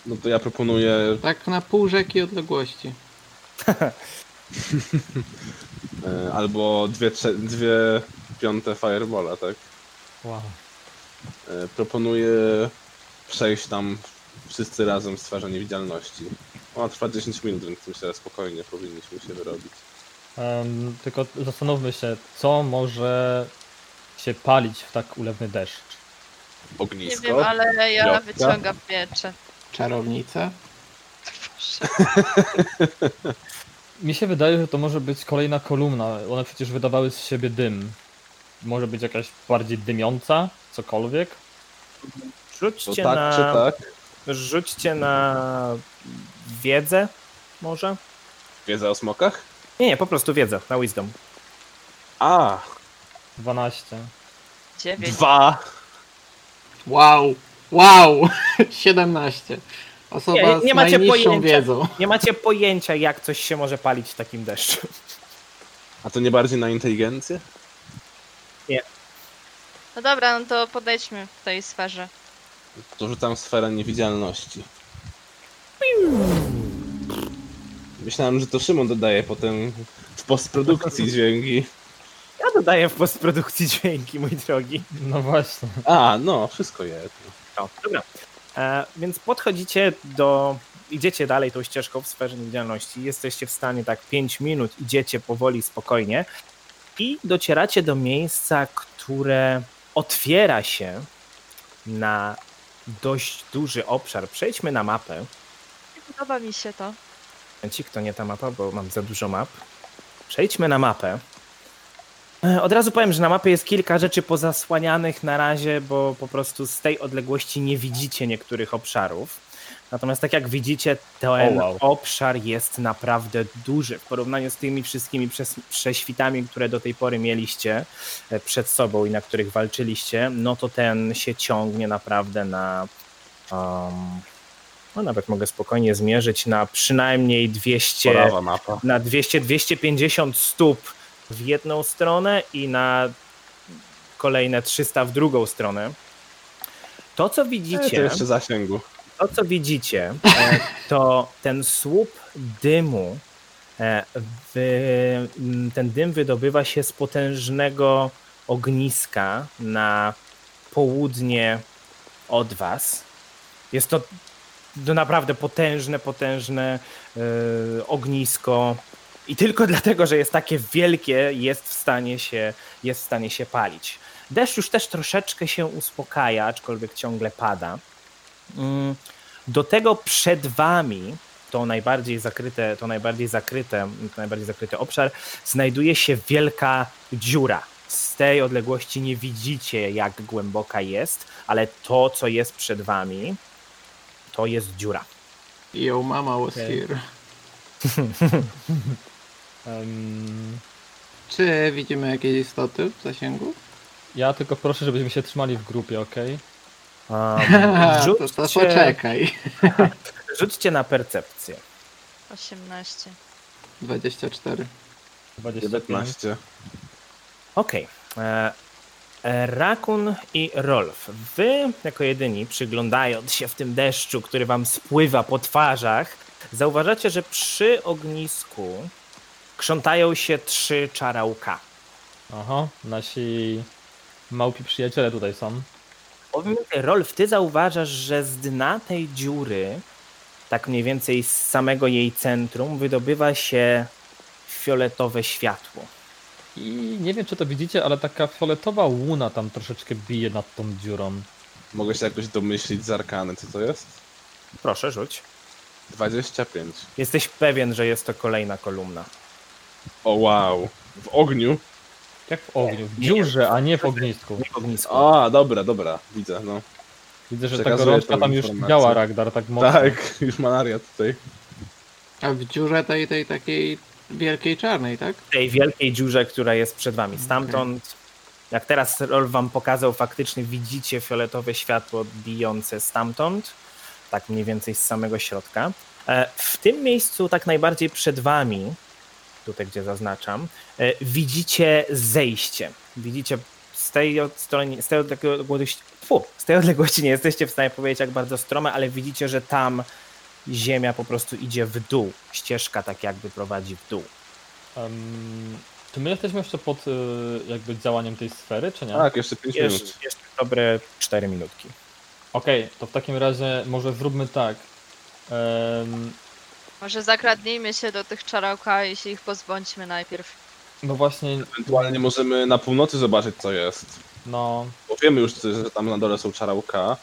No to ja proponuję Tak na pół rzeki odległości. e, albo dwie, dwie piąte Firebola, tak? Wow. E, proponuję przejść tam wszyscy razem sferze niewidzialności. Ona trwa 10 minut, więc myślę, że spokojnie powinniśmy się wyrobić. Em, tylko zastanówmy się, co może się palić w tak ulewny deszcz. Nie Ognisko. wiem, ale ja Wiosna. wyciągam miecze. Czarownica? Mi się wydaje, że to może być kolejna kolumna. One przecież wydawały z siebie dym. Może być jakaś bardziej dymiąca, cokolwiek. Rzućcie tak na, czy tak? rzućcie na wiedzę może? Wiedza o smokach? Nie, nie, po prostu wiedzę, na wisdom. A, 12. 9. dwa! Wow! Wow! 17. Osoba Nie, nie z macie najniższą pojęcia. wiedzą. Nie macie pojęcia, jak coś się może palić w takim deszczu. A to nie bardziej na inteligencję? No dobra, no to podejdźmy w tej sferze. To rzucam sferę niewidzialności. Myślałem, że to Szymon dodaje potem w postprodukcji dźwięki. Ja dodaję w postprodukcji dźwięki, mój drogi. No właśnie. A, no, wszystko jest. No, dobra. E, więc podchodzicie do. Idziecie dalej tą ścieżką w sferze niewidzialności. Jesteście w stanie tak 5 minut, idziecie powoli, spokojnie i docieracie do miejsca, które otwiera się na dość duży obszar. Przejdźmy na mapę. Nie podoba mi się to. Ci, kto nie ta mapa, bo mam za dużo map. Przejdźmy na mapę. E, Od razu powiem, że na mapie jest kilka rzeczy pozasłanianych na razie, bo po prostu z tej odległości nie widzicie niektórych obszarów. Natomiast tak jak widzicie, ten O, wow. obszar jest naprawdę duży w porównaniu z tymi wszystkimi prześwitami, które do tej pory mieliście e, przed sobą i na których walczyliście, no to ten się ciągnie naprawdę na um, no nawet mogę spokojnie zmierzyć na przynajmniej 200 Porawa mapa. na 200-250 stóp w jedną stronę i na kolejne 300 w drugą stronę. To, co E, to widzicie, jeszcze zasięgu. To, co widzicie, e, to ten słup dymu, e, ten dym wydobywa się z potężnego ogniska na południe od was. Jest to to naprawdę potężne, potężne e, ognisko i tylko dlatego, że jest takie wielkie, jest w stanie się, jest w stanie się palić. Deszcz już też troszeczkę się uspokaja, aczkolwiek ciągle pada. Mm, Do tego przed wami, to najbardziej zakryte, to najbardziej zakryte, to najbardziej zakryty obszar, znajduje się wielka dziura. Z tej odległości nie widzicie, jak głęboka jest, ale to, co jest przed wami, to jest dziura. Yo, mama was Okej. here. Em, Czy widzimy jakieś istoty w zasięgu? ja tylko proszę, żebyśmy się trzymali w grupie, ok? Um, to, to rzućcie, poczekaj. rzućcie na percepcję. 18. 24. 25. 19. Okej. E, Rakun i Rolf, wy jako jedyni, przyglądając się w tym deszczu, który wam spływa po twarzach, zauważacie, że przy ognisku krzątają się trzy czarałka. Aha, nasi małpi przyjaciele tutaj są. Powiem Rolf, ty zauważasz, że z dna tej dziury, tak mniej więcej z samego jej centrum, wydobywa się fioletowe światło. I nie wiem, czy to widzicie, ale taka fioletowa łuna tam troszeczkę bije nad tą dziurą. Mogę się jakoś domyślić z arkany, co to jest? Proszę, rzuć. 25. Jesteś pewien, że jest to kolejna kolumna. O wow. W ogniu? Jak w ogniu, w dziurze, a nie w ognisku. Nie w ognisku. A, dobra, dobra. Widzę, no. Widzę, że ta Przekazuję gorączka tą tam już informację. działa, Ragdar, tak mocno. Tak, już malaria tutaj. A w dziurze tej, tej takiej wielkiej czarnej, tak? tej wielkiej dziurze, która jest przed wami. Stamtąd, jak teraz Rolf wam pokazał, faktycznie widzicie fioletowe światło bijące stamtąd, tak mniej więcej z samego środka. E, W tym miejscu, tak najbardziej przed wami, tutaj gdzie zaznaczam, e, widzicie zejście. Widzicie z tej od- strony, z tej odległości, fu, z tej odległości nie jesteście w stanie powiedzieć, jak bardzo strome, ale widzicie, że tam ziemia po prostu idzie w dół. Ścieżka tak jakby prowadzi w dół. Em, czy my jesteśmy jeszcze pod y, jakby działaniem tej sfery, czy nie? Tak, jeszcze 5 Jeszcze, minut. jeszcze dobre 4 minutki. Okej, to w takim razie może zróbmy tak. Może zakradnijmy się do tych czarałka i się ich pozbądźmy najpierw. no właśnie, Ewentualnie możemy na północy zobaczyć, co jest. no Bo wiemy już, że tam na dole są czarałka,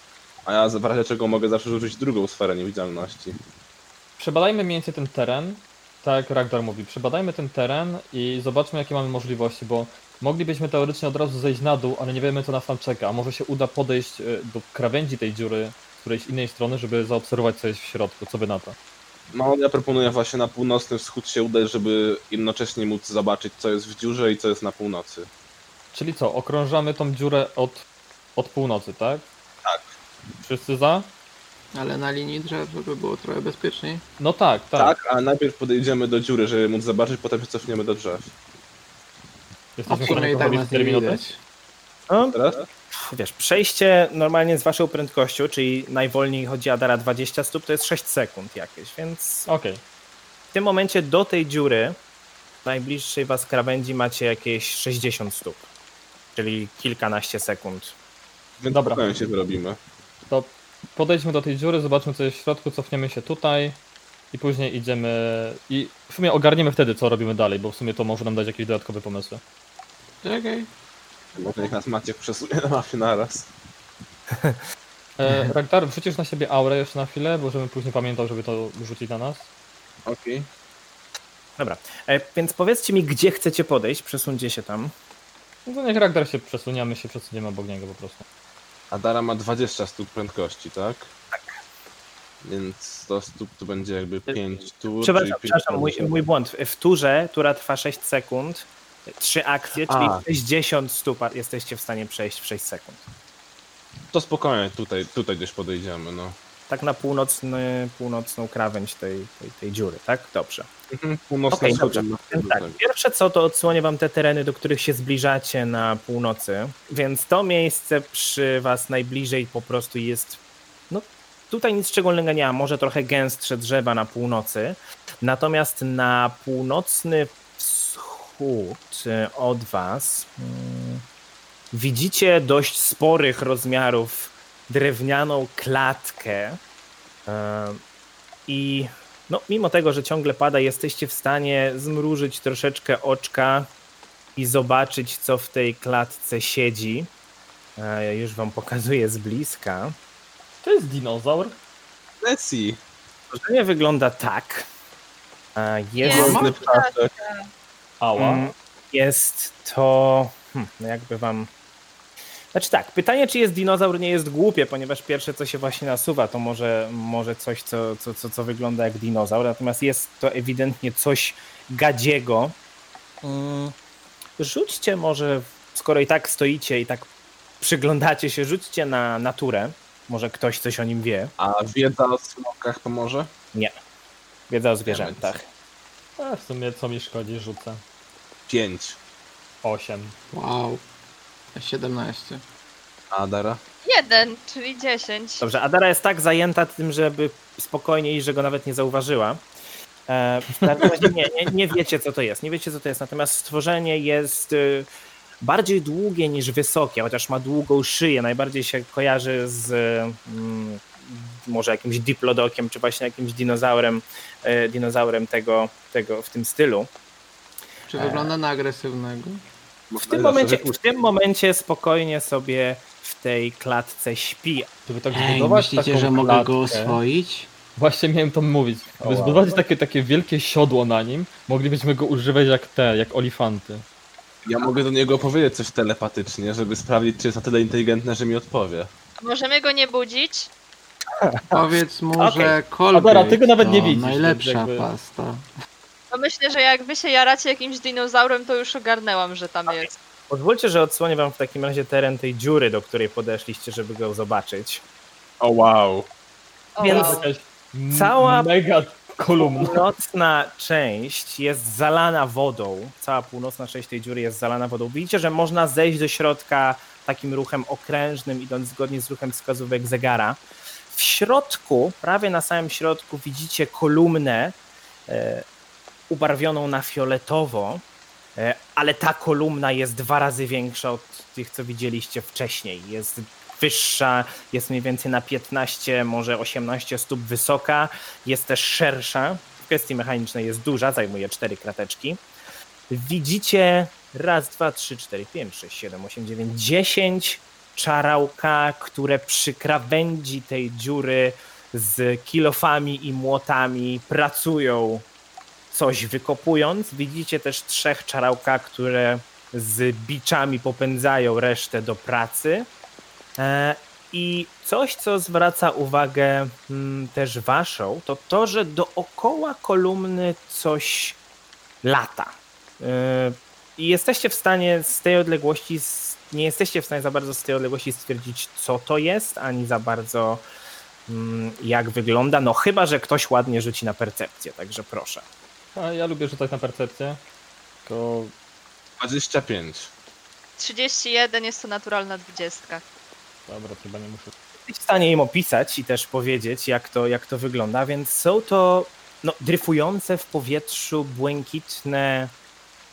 a ja w razie czego mogę zawsze rzucić drugą sferę niewidzialności. przebadajmy mniej więcej ten teren. Tak jak Ragdar mówi, przebadajmy ten teren i zobaczmy jakie mamy możliwości, bo moglibyśmy teoretycznie od razu zejść na dół, ale nie wiemy co nas tam czeka. A może się uda podejść y, do krawędzi tej dziury z którejś innej strony, żeby zaobserwować co jest w środku. Co wy na to? No, ja proponuję właśnie na północny wschód się udać, żeby jednocześnie móc zobaczyć, co jest w dziurze i co jest na północy. Czyli co, okrążamy tą dziurę od, od północy, tak? Tak. Wszyscy za? Ale na linii drzew, żeby było trochę bezpieczniej. No tak, tak. Tak, a najpierw podejdziemy do dziury, żeby móc zobaczyć, potem się cofniemy do drzew. A Jesteśmy w stanie sumie i tak nas 4 nie minuty? widać. No, Teraz? Wiesz, przejście normalnie z waszą prędkością, czyli najwolniej chodzi Adara 20 stóp, to jest 6 sekund jakieś, więc Okej. w tym momencie do tej dziury najbliższej was krawędzi macie jakieś 60 stóp, czyli kilkanaście sekund. Więc Dobra. się wyrobimy. To podejdźmy do tej dziury, zobaczmy co jest w środku, cofniemy się tutaj i później idziemy i w sumie ogarniemy wtedy co robimy dalej, bo w sumie to może nam dać jakieś dodatkowe pomysły. Czekaj. Może niech nas Maciek przesunie na mafie naraz. E, Ragnar, wrzucisz na siebie aurę jeszcze na chwilę, bo żebym później pamiętał, żeby to rzucić na nas. Okej. Dobra, e, więc powiedzcie mi, gdzie chcecie podejść, przesuńcie się tam. No to niech Ragnar się przesunie, a my się przesuniemy obok niego po prostu. Adara ma 20 stóp prędkości, tak? Tak. Więc 100 stóp to będzie jakby 5 tur. Przepraszam, czyli przepraszam mój, 50. mój błąd. W turze, która trwa 6 sekund, trzy akcje, czyli A. 60 stóp jesteście w stanie przejść w 6 sekund. To spokojnie, tutaj, tutaj gdzieś podejdziemy, no. Tak na północny, północną krawędź tej, tej, tej dziury, tak? Dobrze. Mhm, Północny wschód. dobrze. tak, pierwsze co to odsłonię wam te tereny, do których się zbliżacie na północy, więc to miejsce przy was najbliżej po prostu jest no, tutaj nic szczególnego nie ma, może trochę gęstsze drzewa na północy, natomiast na północny wschód y, od was mm, widzicie dość sporych rozmiarów drewnianą klatkę y, i no, mimo tego, że ciągle pada, jesteście w stanie zmrużyć troszeczkę oczka i zobaczyć, co w tej klatce siedzi. E, Ja już wam pokazuję z bliska. To jest dinozaur? Nessie. Stworzenie wygląda tak. E, Jest, Nie, ptaszek. Ała. mm, jest to. Hmm, no jakby wam. Znaczy tak, pytanie, czy jest dinozaur, nie jest głupie, ponieważ pierwsze, co się właśnie nasuwa, to może, może coś, co, co, co, co wygląda jak dinozaur, natomiast jest to ewidentnie coś gadziego. Mm, Rzućcie może, skoro i tak stoicie i tak przyglądacie się, rzućcie na naturę. Może ktoś coś o nim wie. A wiedza o smokach pomoże? Wiedza o zwierzętach. A w sumie co mi szkodzi, rzucę. Pięć. 8. Wow. 17. A Dara? Jeden, czyli 10. Dobrze, Adara jest tak zajęta tym, żeby spokojniej, że go nawet nie zauważyła. E, w każdym razie nie, nie, nie wiecie, co to jest. Nie wiecie, co to jest. Natomiast stworzenie jest y, bardziej długie niż wysokie, chociaż ma długą szyję. Najbardziej się kojarzy z mm, może jakimś diplodokiem, czy właśnie jakimś dinozaurem, e, dinozaurem tego, tego w tym stylu. Czy wygląda na agresywnego? W tym, momencie, w tym momencie spokojnie sobie w tej klatce śpi. Żeby tak Ej, zbudować myślicie, taką że mogę go klatkę- oswoić? Właśnie miałem to mówić. Wow. zbudować takie, takie wielkie siodło na nim, moglibyśmy go używać jak te, jak olifanty. Ja mogę do niego powiedzieć coś telepatycznie, żeby sprawdzić, czy jest na tyle inteligentny, że mi odpowie. Możemy go nie budzić? Powiedz mu, Okej. że Colgate Adara, ty go nawet nie to widzisz, najlepsza więc jakby- pasta. Bo myślę, że jak wy się jaracie jakimś dinozaurem, to już ogarnęłam, że tam jest. Pozwólcie, że odsłonię wam w takim razie teren tej dziury, do której podeszliście, żeby go zobaczyć. O wow. O, Więc- wow. Jakaś m- Cała- mega kolumna. Północna część jest zalana wodą. Cała północna część tej dziury jest zalana wodą. Widzicie, że można zejść do środka takim ruchem okrężnym, idąc zgodnie z ruchem wskazówek zegara. W środku, prawie na samym środku, widzicie kolumnę e, ubarwioną na fioletowo, e, ale ta kolumna jest dwa razy większa od tych, co widzieliście wcześniej. Jest wyższa, jest mniej więcej na 15, może 18 stóp wysoka, jest też szersza. W kwestii mechanicznej jest duża, zajmuje 4 krateczki. Widzicie raz, dwa, trzy, cztery, pięć, sześć, siedem, osiem, dziewięć, dziesięć czarałka, które przy krawędzi tej dziury z kilofami i młotami pracują, coś wykopując. Widzicie też trzech czarałka, które z biczami popędzają resztę do pracy. E, I coś, co zwraca uwagę mm, też waszą, to to, że dookoła kolumny coś lata. E, I jesteście w stanie z tej odległości, nie jesteście w stanie za bardzo z tej odległości stwierdzić, co to jest, ani za bardzo mm, jak wygląda. No chyba, że ktoś ładnie rzuci na percepcję, także proszę. A ja lubię rzucać na percepcję. Tylko 25. 31 jest to naturalna dwudziestka. dobra, chyba nie muszę. Jesteś w stanie im opisać i też powiedzieć, jak to, jak to wygląda, więc są to no, dryfujące w powietrzu błękitne,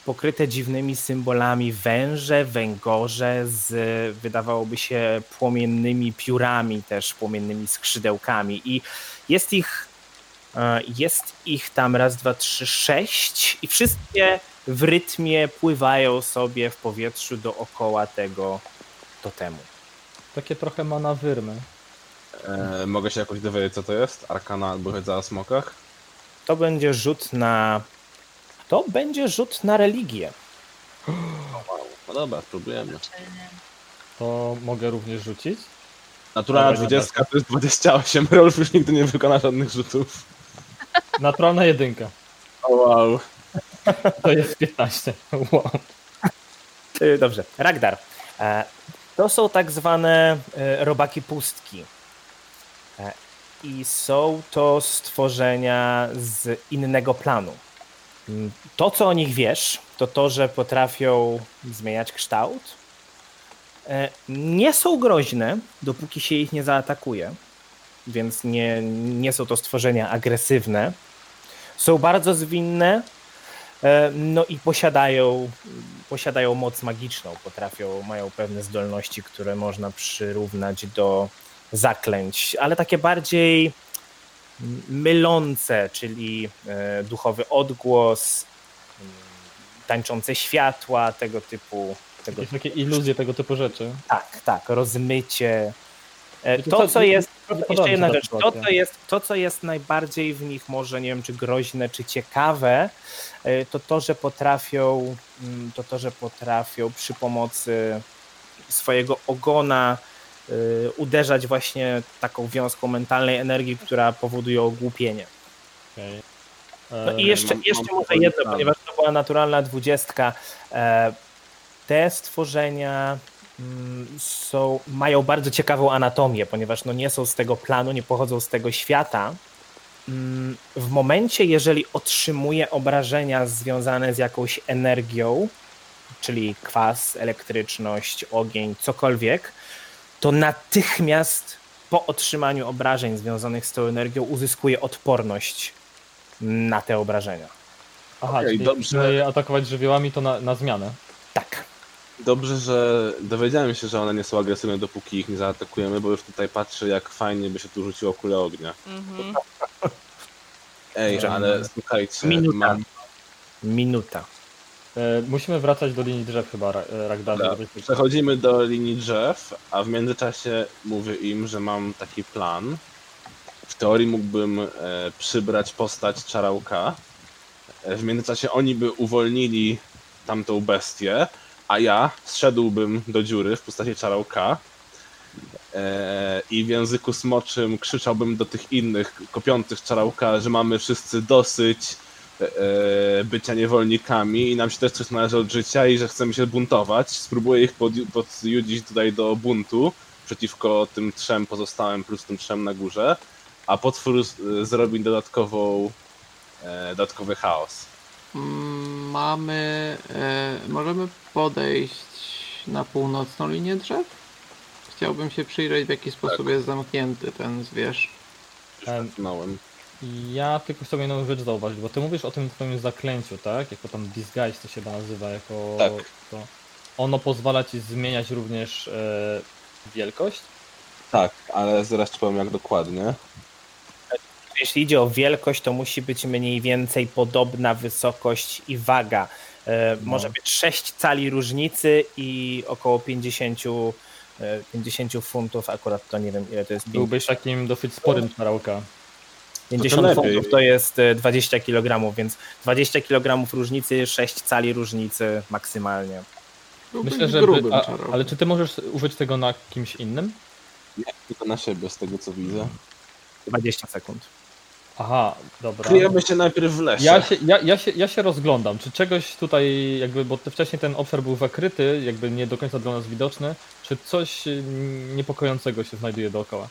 pokryte dziwnymi symbolami węże, węgorze z wydawałoby się płomiennymi piórami, też płomiennymi skrzydełkami i jest ich e, jest ich tam raz, dwa, trzy, sześć i wszystkie w rytmie pływają sobie w powietrzu dookoła tego totemu. Takie trochę ma na wyrmy. E, mogę się jakoś dowiedzieć, co to jest? Arkana albo wiedza o smokach? To będzie rzut na. To będzie rzut na religię. Wow. No dobra, spróbujemy. To mogę również rzucić. Naturalna Dobra, 20 to jest 28. Rolf już nigdy nie wykona żadnych rzutów. Naturalna jedynka. O wow. To jest 15. Wow. Y, Dobrze, Ragdar. E, To są tak zwane e, robaki pustki. E, I są to stworzenia z innego planu. To, co o nich wiesz, to to, że potrafią zmieniać kształt. E, Nie są groźne, dopóki się ich nie zaatakuje. więc nie, nie są to stworzenia agresywne. Są bardzo zwinne, e, no i posiadają, posiadają moc magiczną, potrafią, mają pewne zdolności, które można przyrównać do zaklęć, ale takie bardziej mylące, czyli e, duchowy odgłos, mm, tańczące światła, tego typu. Tego, Jakieś takie iluzje tego typu rzeczy. tak, tak, rozmycie. E, Wiecie To, co, jest, jeszcze jedna rzecz, to co, jest, to, co jest najbardziej w nich może, nie wiem, czy groźne, czy ciekawe, e, to to, że potrafią, mm, to to, że potrafią przy pomocy swojego ogona uderzać właśnie taką wiązką mentalnej energii, która powoduje ogłupienie. Okej. No E, i jeszcze, mam- jeszcze mam może jedno, ponieważ to była naturalna dwudziestka. E, te stworzenia mm, są, mają bardzo ciekawą anatomię, ponieważ no nie są z tego planu, nie pochodzą z tego świata. Mm, W momencie, jeżeli otrzymuje obrażenia związane z jakąś energią, czyli kwas, elektryczność, ogień, cokolwiek, to natychmiast po otrzymaniu obrażeń związanych z tą energią uzyskuje odporność na te obrażenia. Aha, Okej, czyli dobrze. żeby je atakować żywiołami to na, na zmianę. Tak. Dobrze, że dowiedziałem się, że one nie są agresywne, dopóki ich nie zaatakujemy, bo już tutaj patrzę, jak fajnie by się tu rzuciło kulę ognia. Mhm. Ej, ale słuchajcie, Minuta. mam Minuta. E, musimy wracać do linii drzew chyba, e, żebyś- Przechodzimy do linii drzew, a w międzyczasie mówię im, że mam taki plan. W teorii mógłbym e, przybrać postać czarałka. W międzyczasie oni by uwolnili tamtą bestię, a ja zszedłbym do dziury w postaci czarałka. I w języku smoczym krzyczałbym do tych innych kopiących czarałka, że mamy wszyscy dosyć bycia niewolnikami i nam się też coś należy od życia i że chcemy się buntować. Spróbuję ich pod, podjudzić tutaj do buntu przeciwko tym trzem pozostałym plus tym trzem na górze, a potwór e, zrobi dodatkową e, dodatkowy chaos. Mm, Mamy. E, możemy podejść na północną linię drzew? Chciałbym się przyjrzeć, w jaki sposób jest zamknięty ten zwierz. Już Em, kliknąłem. Ja tylko chcę jedną rzecz zauważyć, bo ty mówisz o tym twoim zaklęciu, tak? Jako tam disguise to się nazywa, jako Tak. to. Ono pozwala ci zmieniać również e, wielkość? Tak, ale zaraz ci powiem jak dokładnie. Jeśli idzie o wielkość, to musi być mniej więcej podobna wysokość i waga. E, No. Może być 6 cali różnicy i około 50, e, 50 funtów. Akurat to nie wiem, ile to jest. Byłbyś takim dosyć sporym czarałka. 50 lepiej. funtów to jest e, 20 kg, więc 20 kg różnicy, 6 cali różnicy maksymalnie. Myślę, że. By, a, ale czy ty możesz użyć tego na kimś innym? Nie, tylko na siebie z tego co widzę. 20 sekund. Aha, dobra. Kryjemy się najpierw w lesie. Ja się, ja, ja, się, ja się rozglądam, czy czegoś tutaj, jakby, bo wcześniej ten obszar był zakryty, jakby nie do końca dla nas widoczny, czy coś y, niepokojącego się znajduje dookoła?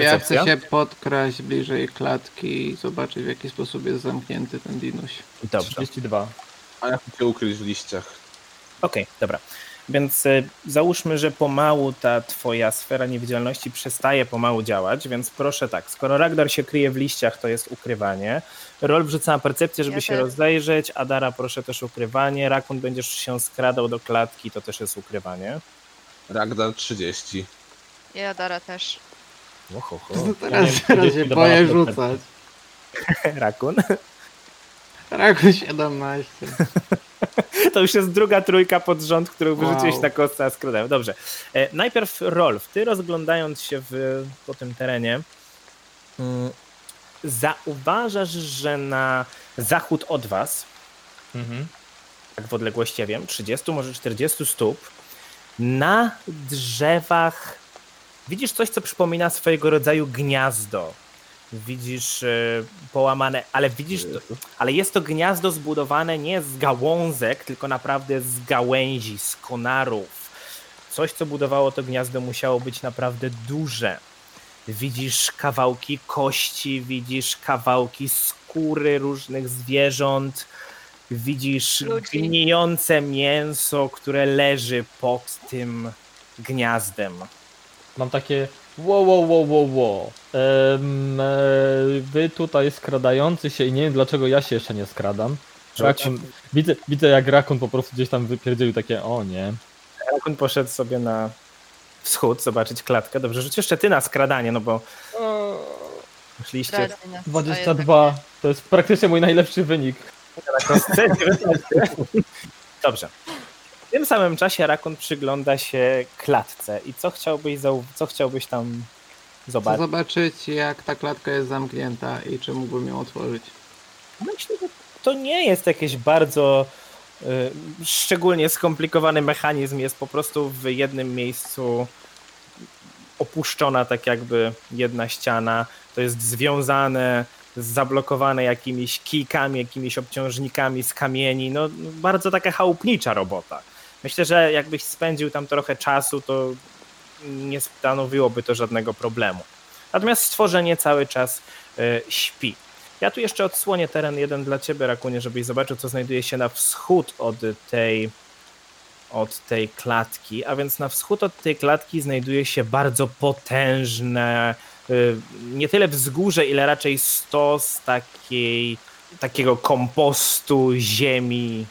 Ja chcę się podkraść bliżej klatki i zobaczyć, w jaki sposób jest zamknięty ten dinuś. Dobrze. 32. A jak się ukryć w liściach? Okej, dobra. Więc e, załóżmy, że pomału ta twoja sfera niewidzialności przestaje pomału działać, więc proszę tak, skoro Ragnar się kryje w liściach, to jest ukrywanie. Rol wrzuca na percepcję, żeby Ja się też. rozejrzeć, Adara proszę też ukrywanie, Rakun będziesz się skradał do klatki, to też jest ukrywanie. Ragdar 30. Ja Dara też. No nie teraz, wiem, teraz gdzieś się mi boję rzucać. Rakun. Raku 17. To już jest druga trójka pod rząd, którą Wow. wyrzuciłeś na kostce, a. Dobrze. E, najpierw Rolf, ty rozglądając się w, po tym terenie, mm, zauważasz, że na zachód od was, Mhm. tak w odległości, ja wiem, 30, może 40 stóp, na drzewach widzisz coś, co przypomina swojego rodzaju gniazdo. Widzisz e, połamane, ale widzisz, to, ale jest to gniazdo zbudowane nie z gałązek, tylko naprawdę z gałęzi, z konarów. Coś, co budowało to gniazdo, musiało być naprawdę duże. Widzisz kawałki kości, widzisz kawałki skóry różnych zwierząt, widzisz Ludzi. gnijące mięso, które leży pod tym gniazdem. Mam takie Wow, wow, wow, wow, wow. Em, e, wy tutaj skradający się i nie wiem dlaczego ja się jeszcze nie skradam. Rakun, widzę, widzę jak Rakun po prostu gdzieś tam wypierdzielił takie, o nie. Rakun poszedł sobie na wschód zobaczyć klatkę. Dobrze, rzuć jeszcze ty na skradanie, no bo szliście a 22, to jest praktycznie mój najlepszy wynik. Dobrze. W tym samym czasie Rakun przygląda się klatce. I co chciałbyś, co chciałbyś tam Chcę zobaczyć? zobaczyć, jak ta klatka jest zamknięta i czy mógłbym ją otworzyć. Myślę, że to nie jest jakiś bardzo y, szczególnie skomplikowany mechanizm. Jest po prostu w jednym miejscu opuszczona tak jakby jedna ściana. To jest związane, zablokowane jakimiś kijkami, jakimiś obciążnikami z kamieni. No bardzo taka chałupnicza robota. Myślę, że jakbyś spędził tam trochę czasu, to nie stanowiłoby to żadnego problemu. Natomiast stworzenie cały czas y, śpi. Ja tu jeszcze odsłonię teren jeden dla ciebie, Rakunie, żebyś zobaczył, co znajduje się na wschód od tej, od tej klatki. A więc na wschód od tej klatki znajduje się bardzo potężne, y, nie tyle wzgórze, ile raczej stos takiej, takiego kompostu, ziemi.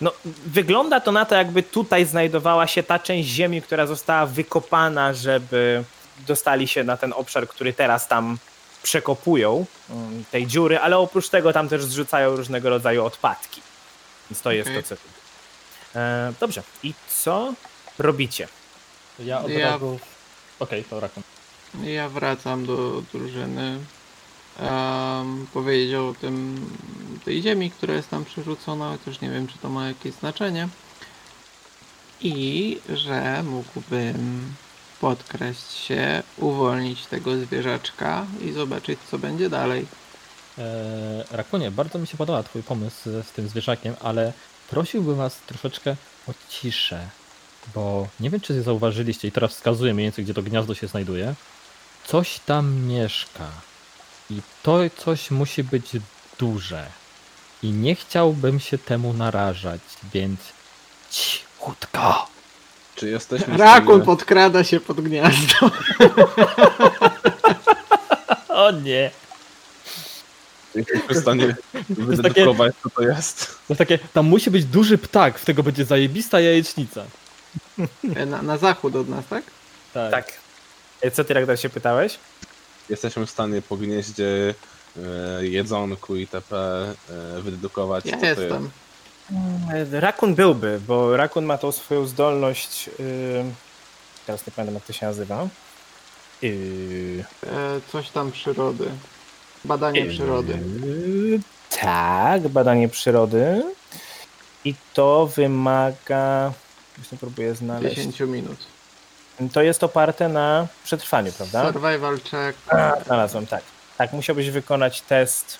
No, wygląda to na to, jakby tutaj znajdowała się ta część ziemi, która została wykopana, żeby dostali się na ten obszar, który teraz tam przekopują mm, tej dziury, ale oprócz tego tam też zrzucają różnego rodzaju odpadki. Więc to jest Okej. to, co. E, dobrze. I co robicie? Ja od Ja- razu... Okej, to Rakun. Ja wracam do drużyny. Um, o tym tej ziemi, która jest tam przerzucona, chociaż nie wiem, czy to ma jakieś znaczenie. I że mógłbym podkraść się, uwolnić tego zwierzaczka i zobaczyć, co będzie dalej. Eee, Rakunie, bardzo mi się podoba twój pomysł z, z tym zwierzakiem, ale prosiłbym was troszeczkę o ciszę, bo nie wiem, czy zauważyliście i teraz wskazuję mniej więcej, gdzie to gniazdo się znajduje. Coś tam mieszka i to coś musi być duże i nie chciałbym się temu narażać, więc cichutko. Czy jesteśmy w Rakun stanie- podkrada się pod gniazdo. O nie! jesteśmy w stanie wydedukować, co to jest? To jest takie, tam musi być duży ptak, w tego będzie zajebista jajecznica. E, Na, na zachód od nas, tak? Tak. Tak. E, Co ty, Ragnar, się pytałeś? Jesteśmy w stanie po gnieździe, e, jedzonku itp. E, wydedukować, Ja jestem. E, Rakun byłby, bo Rakun ma tą swoją zdolność. Teraz nie pamiętam, jak to się nazywa. Coś tam przyrody. Badanie przyrody. Tak, badanie przyrody. I to wymaga. Właśnie próbuję znaleźć. 10 minut. To jest oparte na przetrwaniu, prawda? Survival check. A, znalazłem, tak. Tak, musiałbyś wykonać test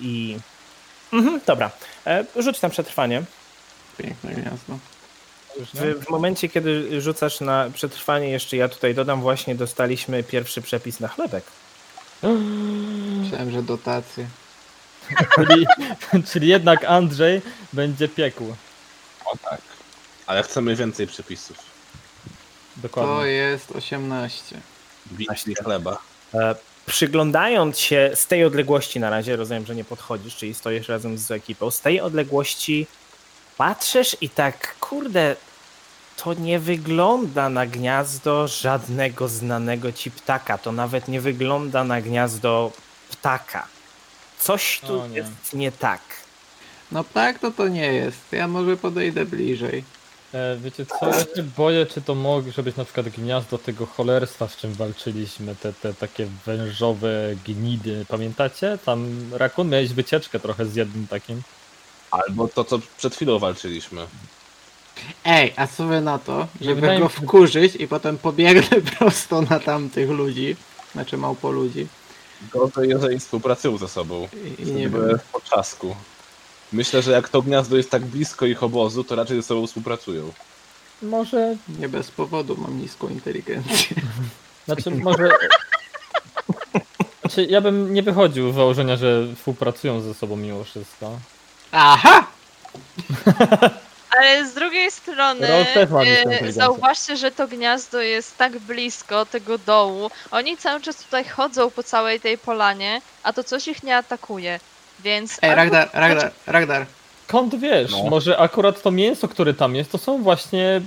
i. Mhm, dobra. E, rzuć na przetrwanie. Piękne gniazdo. W, w momencie, kiedy rzucasz na przetrwanie, jeszcze ja tutaj dodam, właśnie dostaliśmy pierwszy przepis na chlebek. Myślałem, że dotacje. Czyli, czyli jednak Andrzej będzie piekł. O tak. Ale chcemy więcej przepisów. To Dokładnie. jest 18. Bici chleba. E, przyglądając się z tej odległości na razie, rozumiem, że nie podchodzisz, czyli stoisz razem z ekipą, z tej odległości patrzysz i tak, kurde, to nie wygląda na gniazdo żadnego znanego ci ptaka. To nawet nie wygląda na gniazdo ptaka. Coś tu nie. jest nie tak. No tak to to nie jest. Ja może podejdę bliżej. E, wiecie co, ja się boję, czy to może być na przykład gniazdo tego cholerstwa, z czym walczyliśmy, te, te takie wężowe gnidy, pamiętacie? Tam Rakun miałeś wycieczkę trochę z jednym takim. Albo to, co przed chwilą walczyliśmy. Ej, a co wy na to, żeby wydaje go mi się- wkurzyć i potem pobiegnę prosto na tamtych ludzi. Znaczy małpo ludzi. Gorzej, jeżeli współpracują ze sobą. I, i Wtedy nie były wiem. w potrzasku. Myślę, że jak to gniazdo jest tak blisko ich obozu, to raczej ze sobą współpracują. Może, Nie bez powodu mam niską inteligencję. znaczy może... Znaczy ja bym nie wychodził z założenia, że współpracują ze sobą mimo wszystko. Aha! Ale z drugiej strony Rol też ma e, inteligencję. zauważcie, że to gniazdo jest tak blisko tego dołu. Oni cały czas tutaj chodzą po całej tej polanie, a to coś ich nie atakuje. Więc. Ej, albo- Ragdar, Ragdar, Ragdar. Skąd wiesz? No. Może akurat to mięso, które tam jest, to są właśnie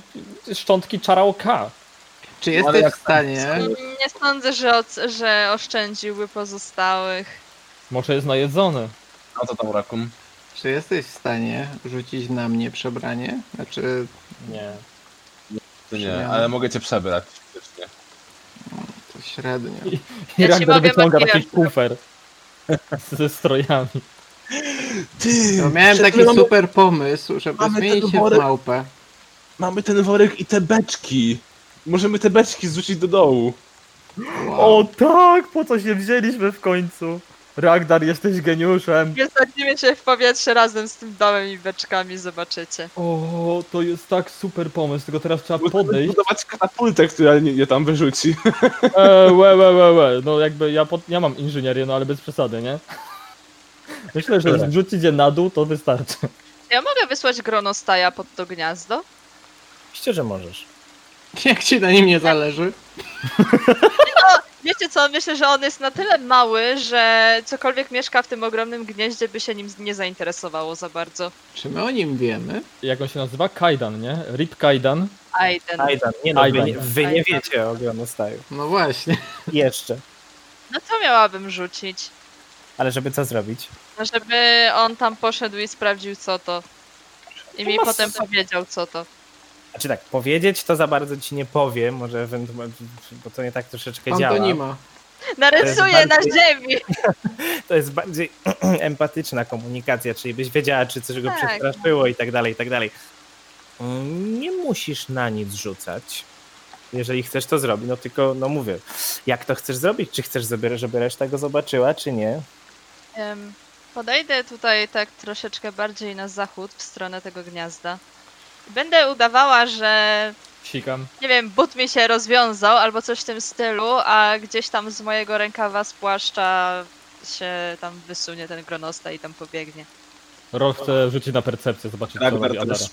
szczątki czaraoka. Czy Ale jesteś w stanie, Nie sądzę, że, oc- że oszczędziłby pozostałych. Może jest najedzone. No to tam rakum. czy jesteś w stanie rzucić na mnie przebranie? Znaczy, Nie. To nie, ale mogę cię przebrać. faktycznie. to średnio. I Ja ci Ragnar mogę wyciąga makijaż taki kufer ze strojami. Ty! No, miałem taki chwilą super pomysł, żeby Mamy zmienić ten się w worek. małpę. Mamy ten worek i te beczki. Możemy te beczki zrzucić do dołu. Wow. O tak, po co się wzięliśmy w końcu? Ragnar, jesteś geniuszem. Wysadzimy się w powietrze razem z tym domem i beczkami, zobaczycie. O, to jest tak super pomysł, tylko teraz trzeba Musimy podejść. budować katapultę, która nie, nie tam wyrzuci. E, łe, łe, łe, łe. No jakby ja, pod, ja mam inżynierię, no ale bez przesady, nie? Myślę, że Dobra. zrzucić je na dół, to wystarczy. Ja mogę wysłać gronostaja pod to gniazdo? Oczywiście, że możesz. Jak ci na nim nie zależy? Wiecie co, myślę, że on jest na tyle mały, że cokolwiek mieszka w tym ogromnym gnieździe by się nim nie zainteresowało za bardzo. Czy my o nim wiemy? Jak on się nazywa? Kaidan, nie? Rip Kaidan. Aiden. Ajdan, nie no, wy, nie- wy nie wiecie o Gronostaju. No właśnie. Jeszcze. No co miałabym rzucić? Ale żeby co zrobić? No żeby on tam poszedł i sprawdził co to. I mi masz- potem powiedział co to. Znaczy tak, powiedzieć to za bardzo ci nie powiem, może ewentualnie, bo to nie tak troszeczkę działa. Antonima. Narysuję na ziemi! To jest bardziej empatyczna komunikacja, czyli byś wiedziała, czy coś go Tak. przestraszyło i tak dalej, i tak dalej. Mm, Nie musisz na nic rzucać. Jeżeli chcesz to zrobić, no tylko, no mówię, jak to chcesz zrobić? Czy chcesz, żeby, reszta go zobaczyła, czy nie? Podejdę tutaj tak troszeczkę bardziej na zachód, w stronę tego gniazda. Będę udawała, że Sikam. nie wiem, but mi się rozwiązał albo coś w tym stylu, a gdzieś tam z mojego rękawa z płaszcza się tam wysunie ten gronosta i tam pobiegnie. Rol chce rzucić na percepcję, zobaczyć co Ragnar robi Adara. też.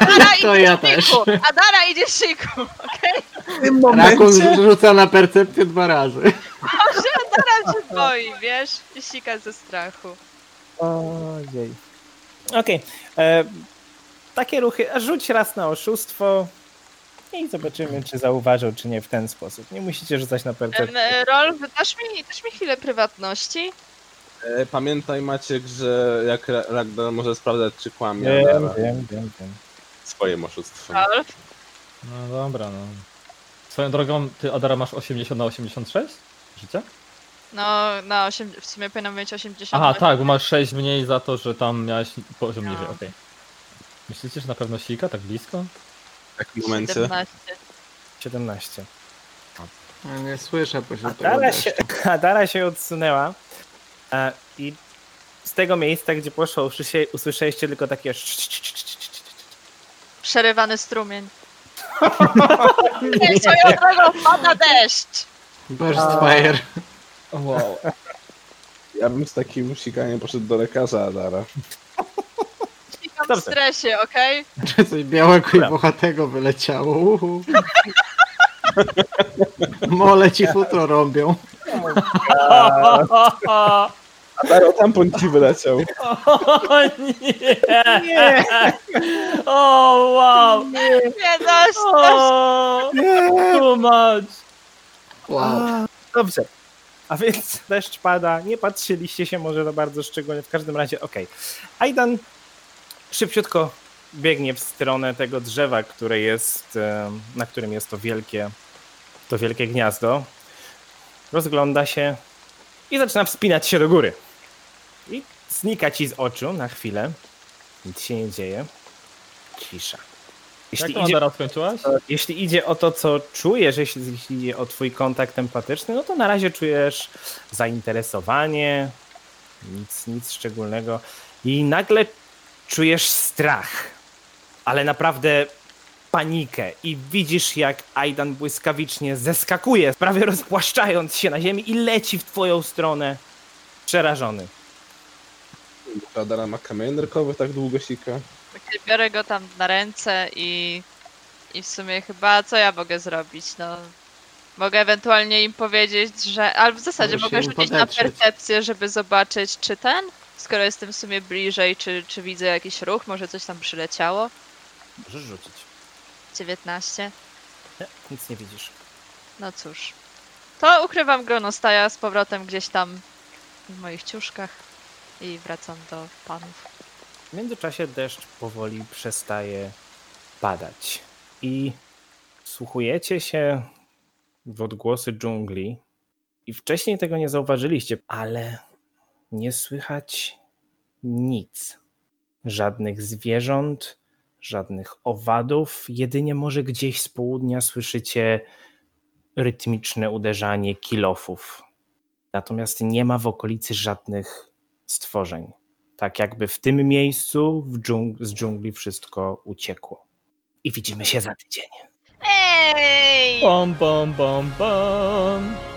Adara To idzie ja w też. siku! Adara idzie w siku! Okej? W tym Rakun rzuca na percepcję dwa razy. Adara się boi, wiesz? I sika ze strachu. Ojej. Okej. e, Takie ruchy, a rzuć raz na oszustwo i zobaczymy, czy zauważył, czy nie w ten sposób. Nie musicie rzucać na Em, percepcję. Rol, dasz mi, dasz mi chwilę prywatności? E, Pamiętaj Maciek, że jak Ra- Ragnar może sprawdzać czy kłamie Wiem, Adara wiem, wiem, wiem. swoim oszustwem. Rolf? No dobra, no. Swoją drogą, ty Adara masz 80 na 86? Życia? No, na 8, w sumie powinno mieć 80. Aha, tak, bo masz 6 mniej za to, że tam miałeś poziom No. niżej, okej. Myślicie, że na pewno sika tak blisko? W takim momencie 17. 17. Ja Nie słyszę pośród tego Adara deszczu. się, Adara się odsunęła a, i z tego miejsca, gdzie poszło, usłysze- usłyszeliście tylko takie Przerywany strumień. Ej, swoją drogą pada deszcz! Burst fire. Wow. ja bym z takim sikaniem poszedł do lekarza Adara. Sikam w Dobrze. stresie, okej? Czy coś białego i Dobra. bohatego wyleciało. Uhu. Mole ci futro robią. Adaro, tampon ci wyleciał. O nie! nie! O wow! Nie, dość, dość. O! Too much! Wow. Dobrze. A więc deszcz pada, nie patrzyliście się może za bardzo szczególnie, w każdym razie okej. Aidan szybciutko biegnie w stronę tego drzewa, które jest, em, na którym jest to wielkie, to wielkie gniazdo. Rozgląda się i zaczyna wspinać się do góry. I znika ci z oczu na chwilę. Nic się nie dzieje. Cisza. Jak Jeśli to idzie Adara skończyłaś? jeśli idzie o to, co czujesz, jeśli, jeśli idzie o twój kontakt empatyczny, no to na razie czujesz zainteresowanie, nic, nic szczególnego. I nagle czujesz strach, ale naprawdę panikę i widzisz, jak Aidan błyskawicznie zeskakuje, prawie rozpłaszczając się na ziemi i leci w twoją stronę, przerażony. Radara ma kamień nerkowy, tak długo sika. Okej, Biorę go tam na ręce i, i w sumie chyba co ja mogę zrobić? No, mogę ewentualnie im powiedzieć, że. Ale w zasadzie Możesz mogę rzucić na percepcję, żeby zobaczyć, czy ten, skoro jestem w sumie bliżej, czy, czy widzę jakiś ruch, może coś tam przyleciało. Możesz rzucić. 19. Nie, nic nie widzisz. No cóż. To ukrywam gronostaja z powrotem gdzieś tam w moich ciuszkach i wracam do panów. W międzyczasie deszcz powoli przestaje padać i słuchujecie się w odgłosy dżungli i wcześniej tego nie zauważyliście, ale nie słychać nic. Żadnych zwierząt, żadnych owadów, jedynie może gdzieś z południa słyszycie rytmiczne uderzanie kilofów. Natomiast nie ma w okolicy żadnych stworzeń. Tak jakby w tym miejscu w dżung- z dżungli wszystko uciekło. I widzimy się za tydzień. Ej! Bom, bom, bom, bom.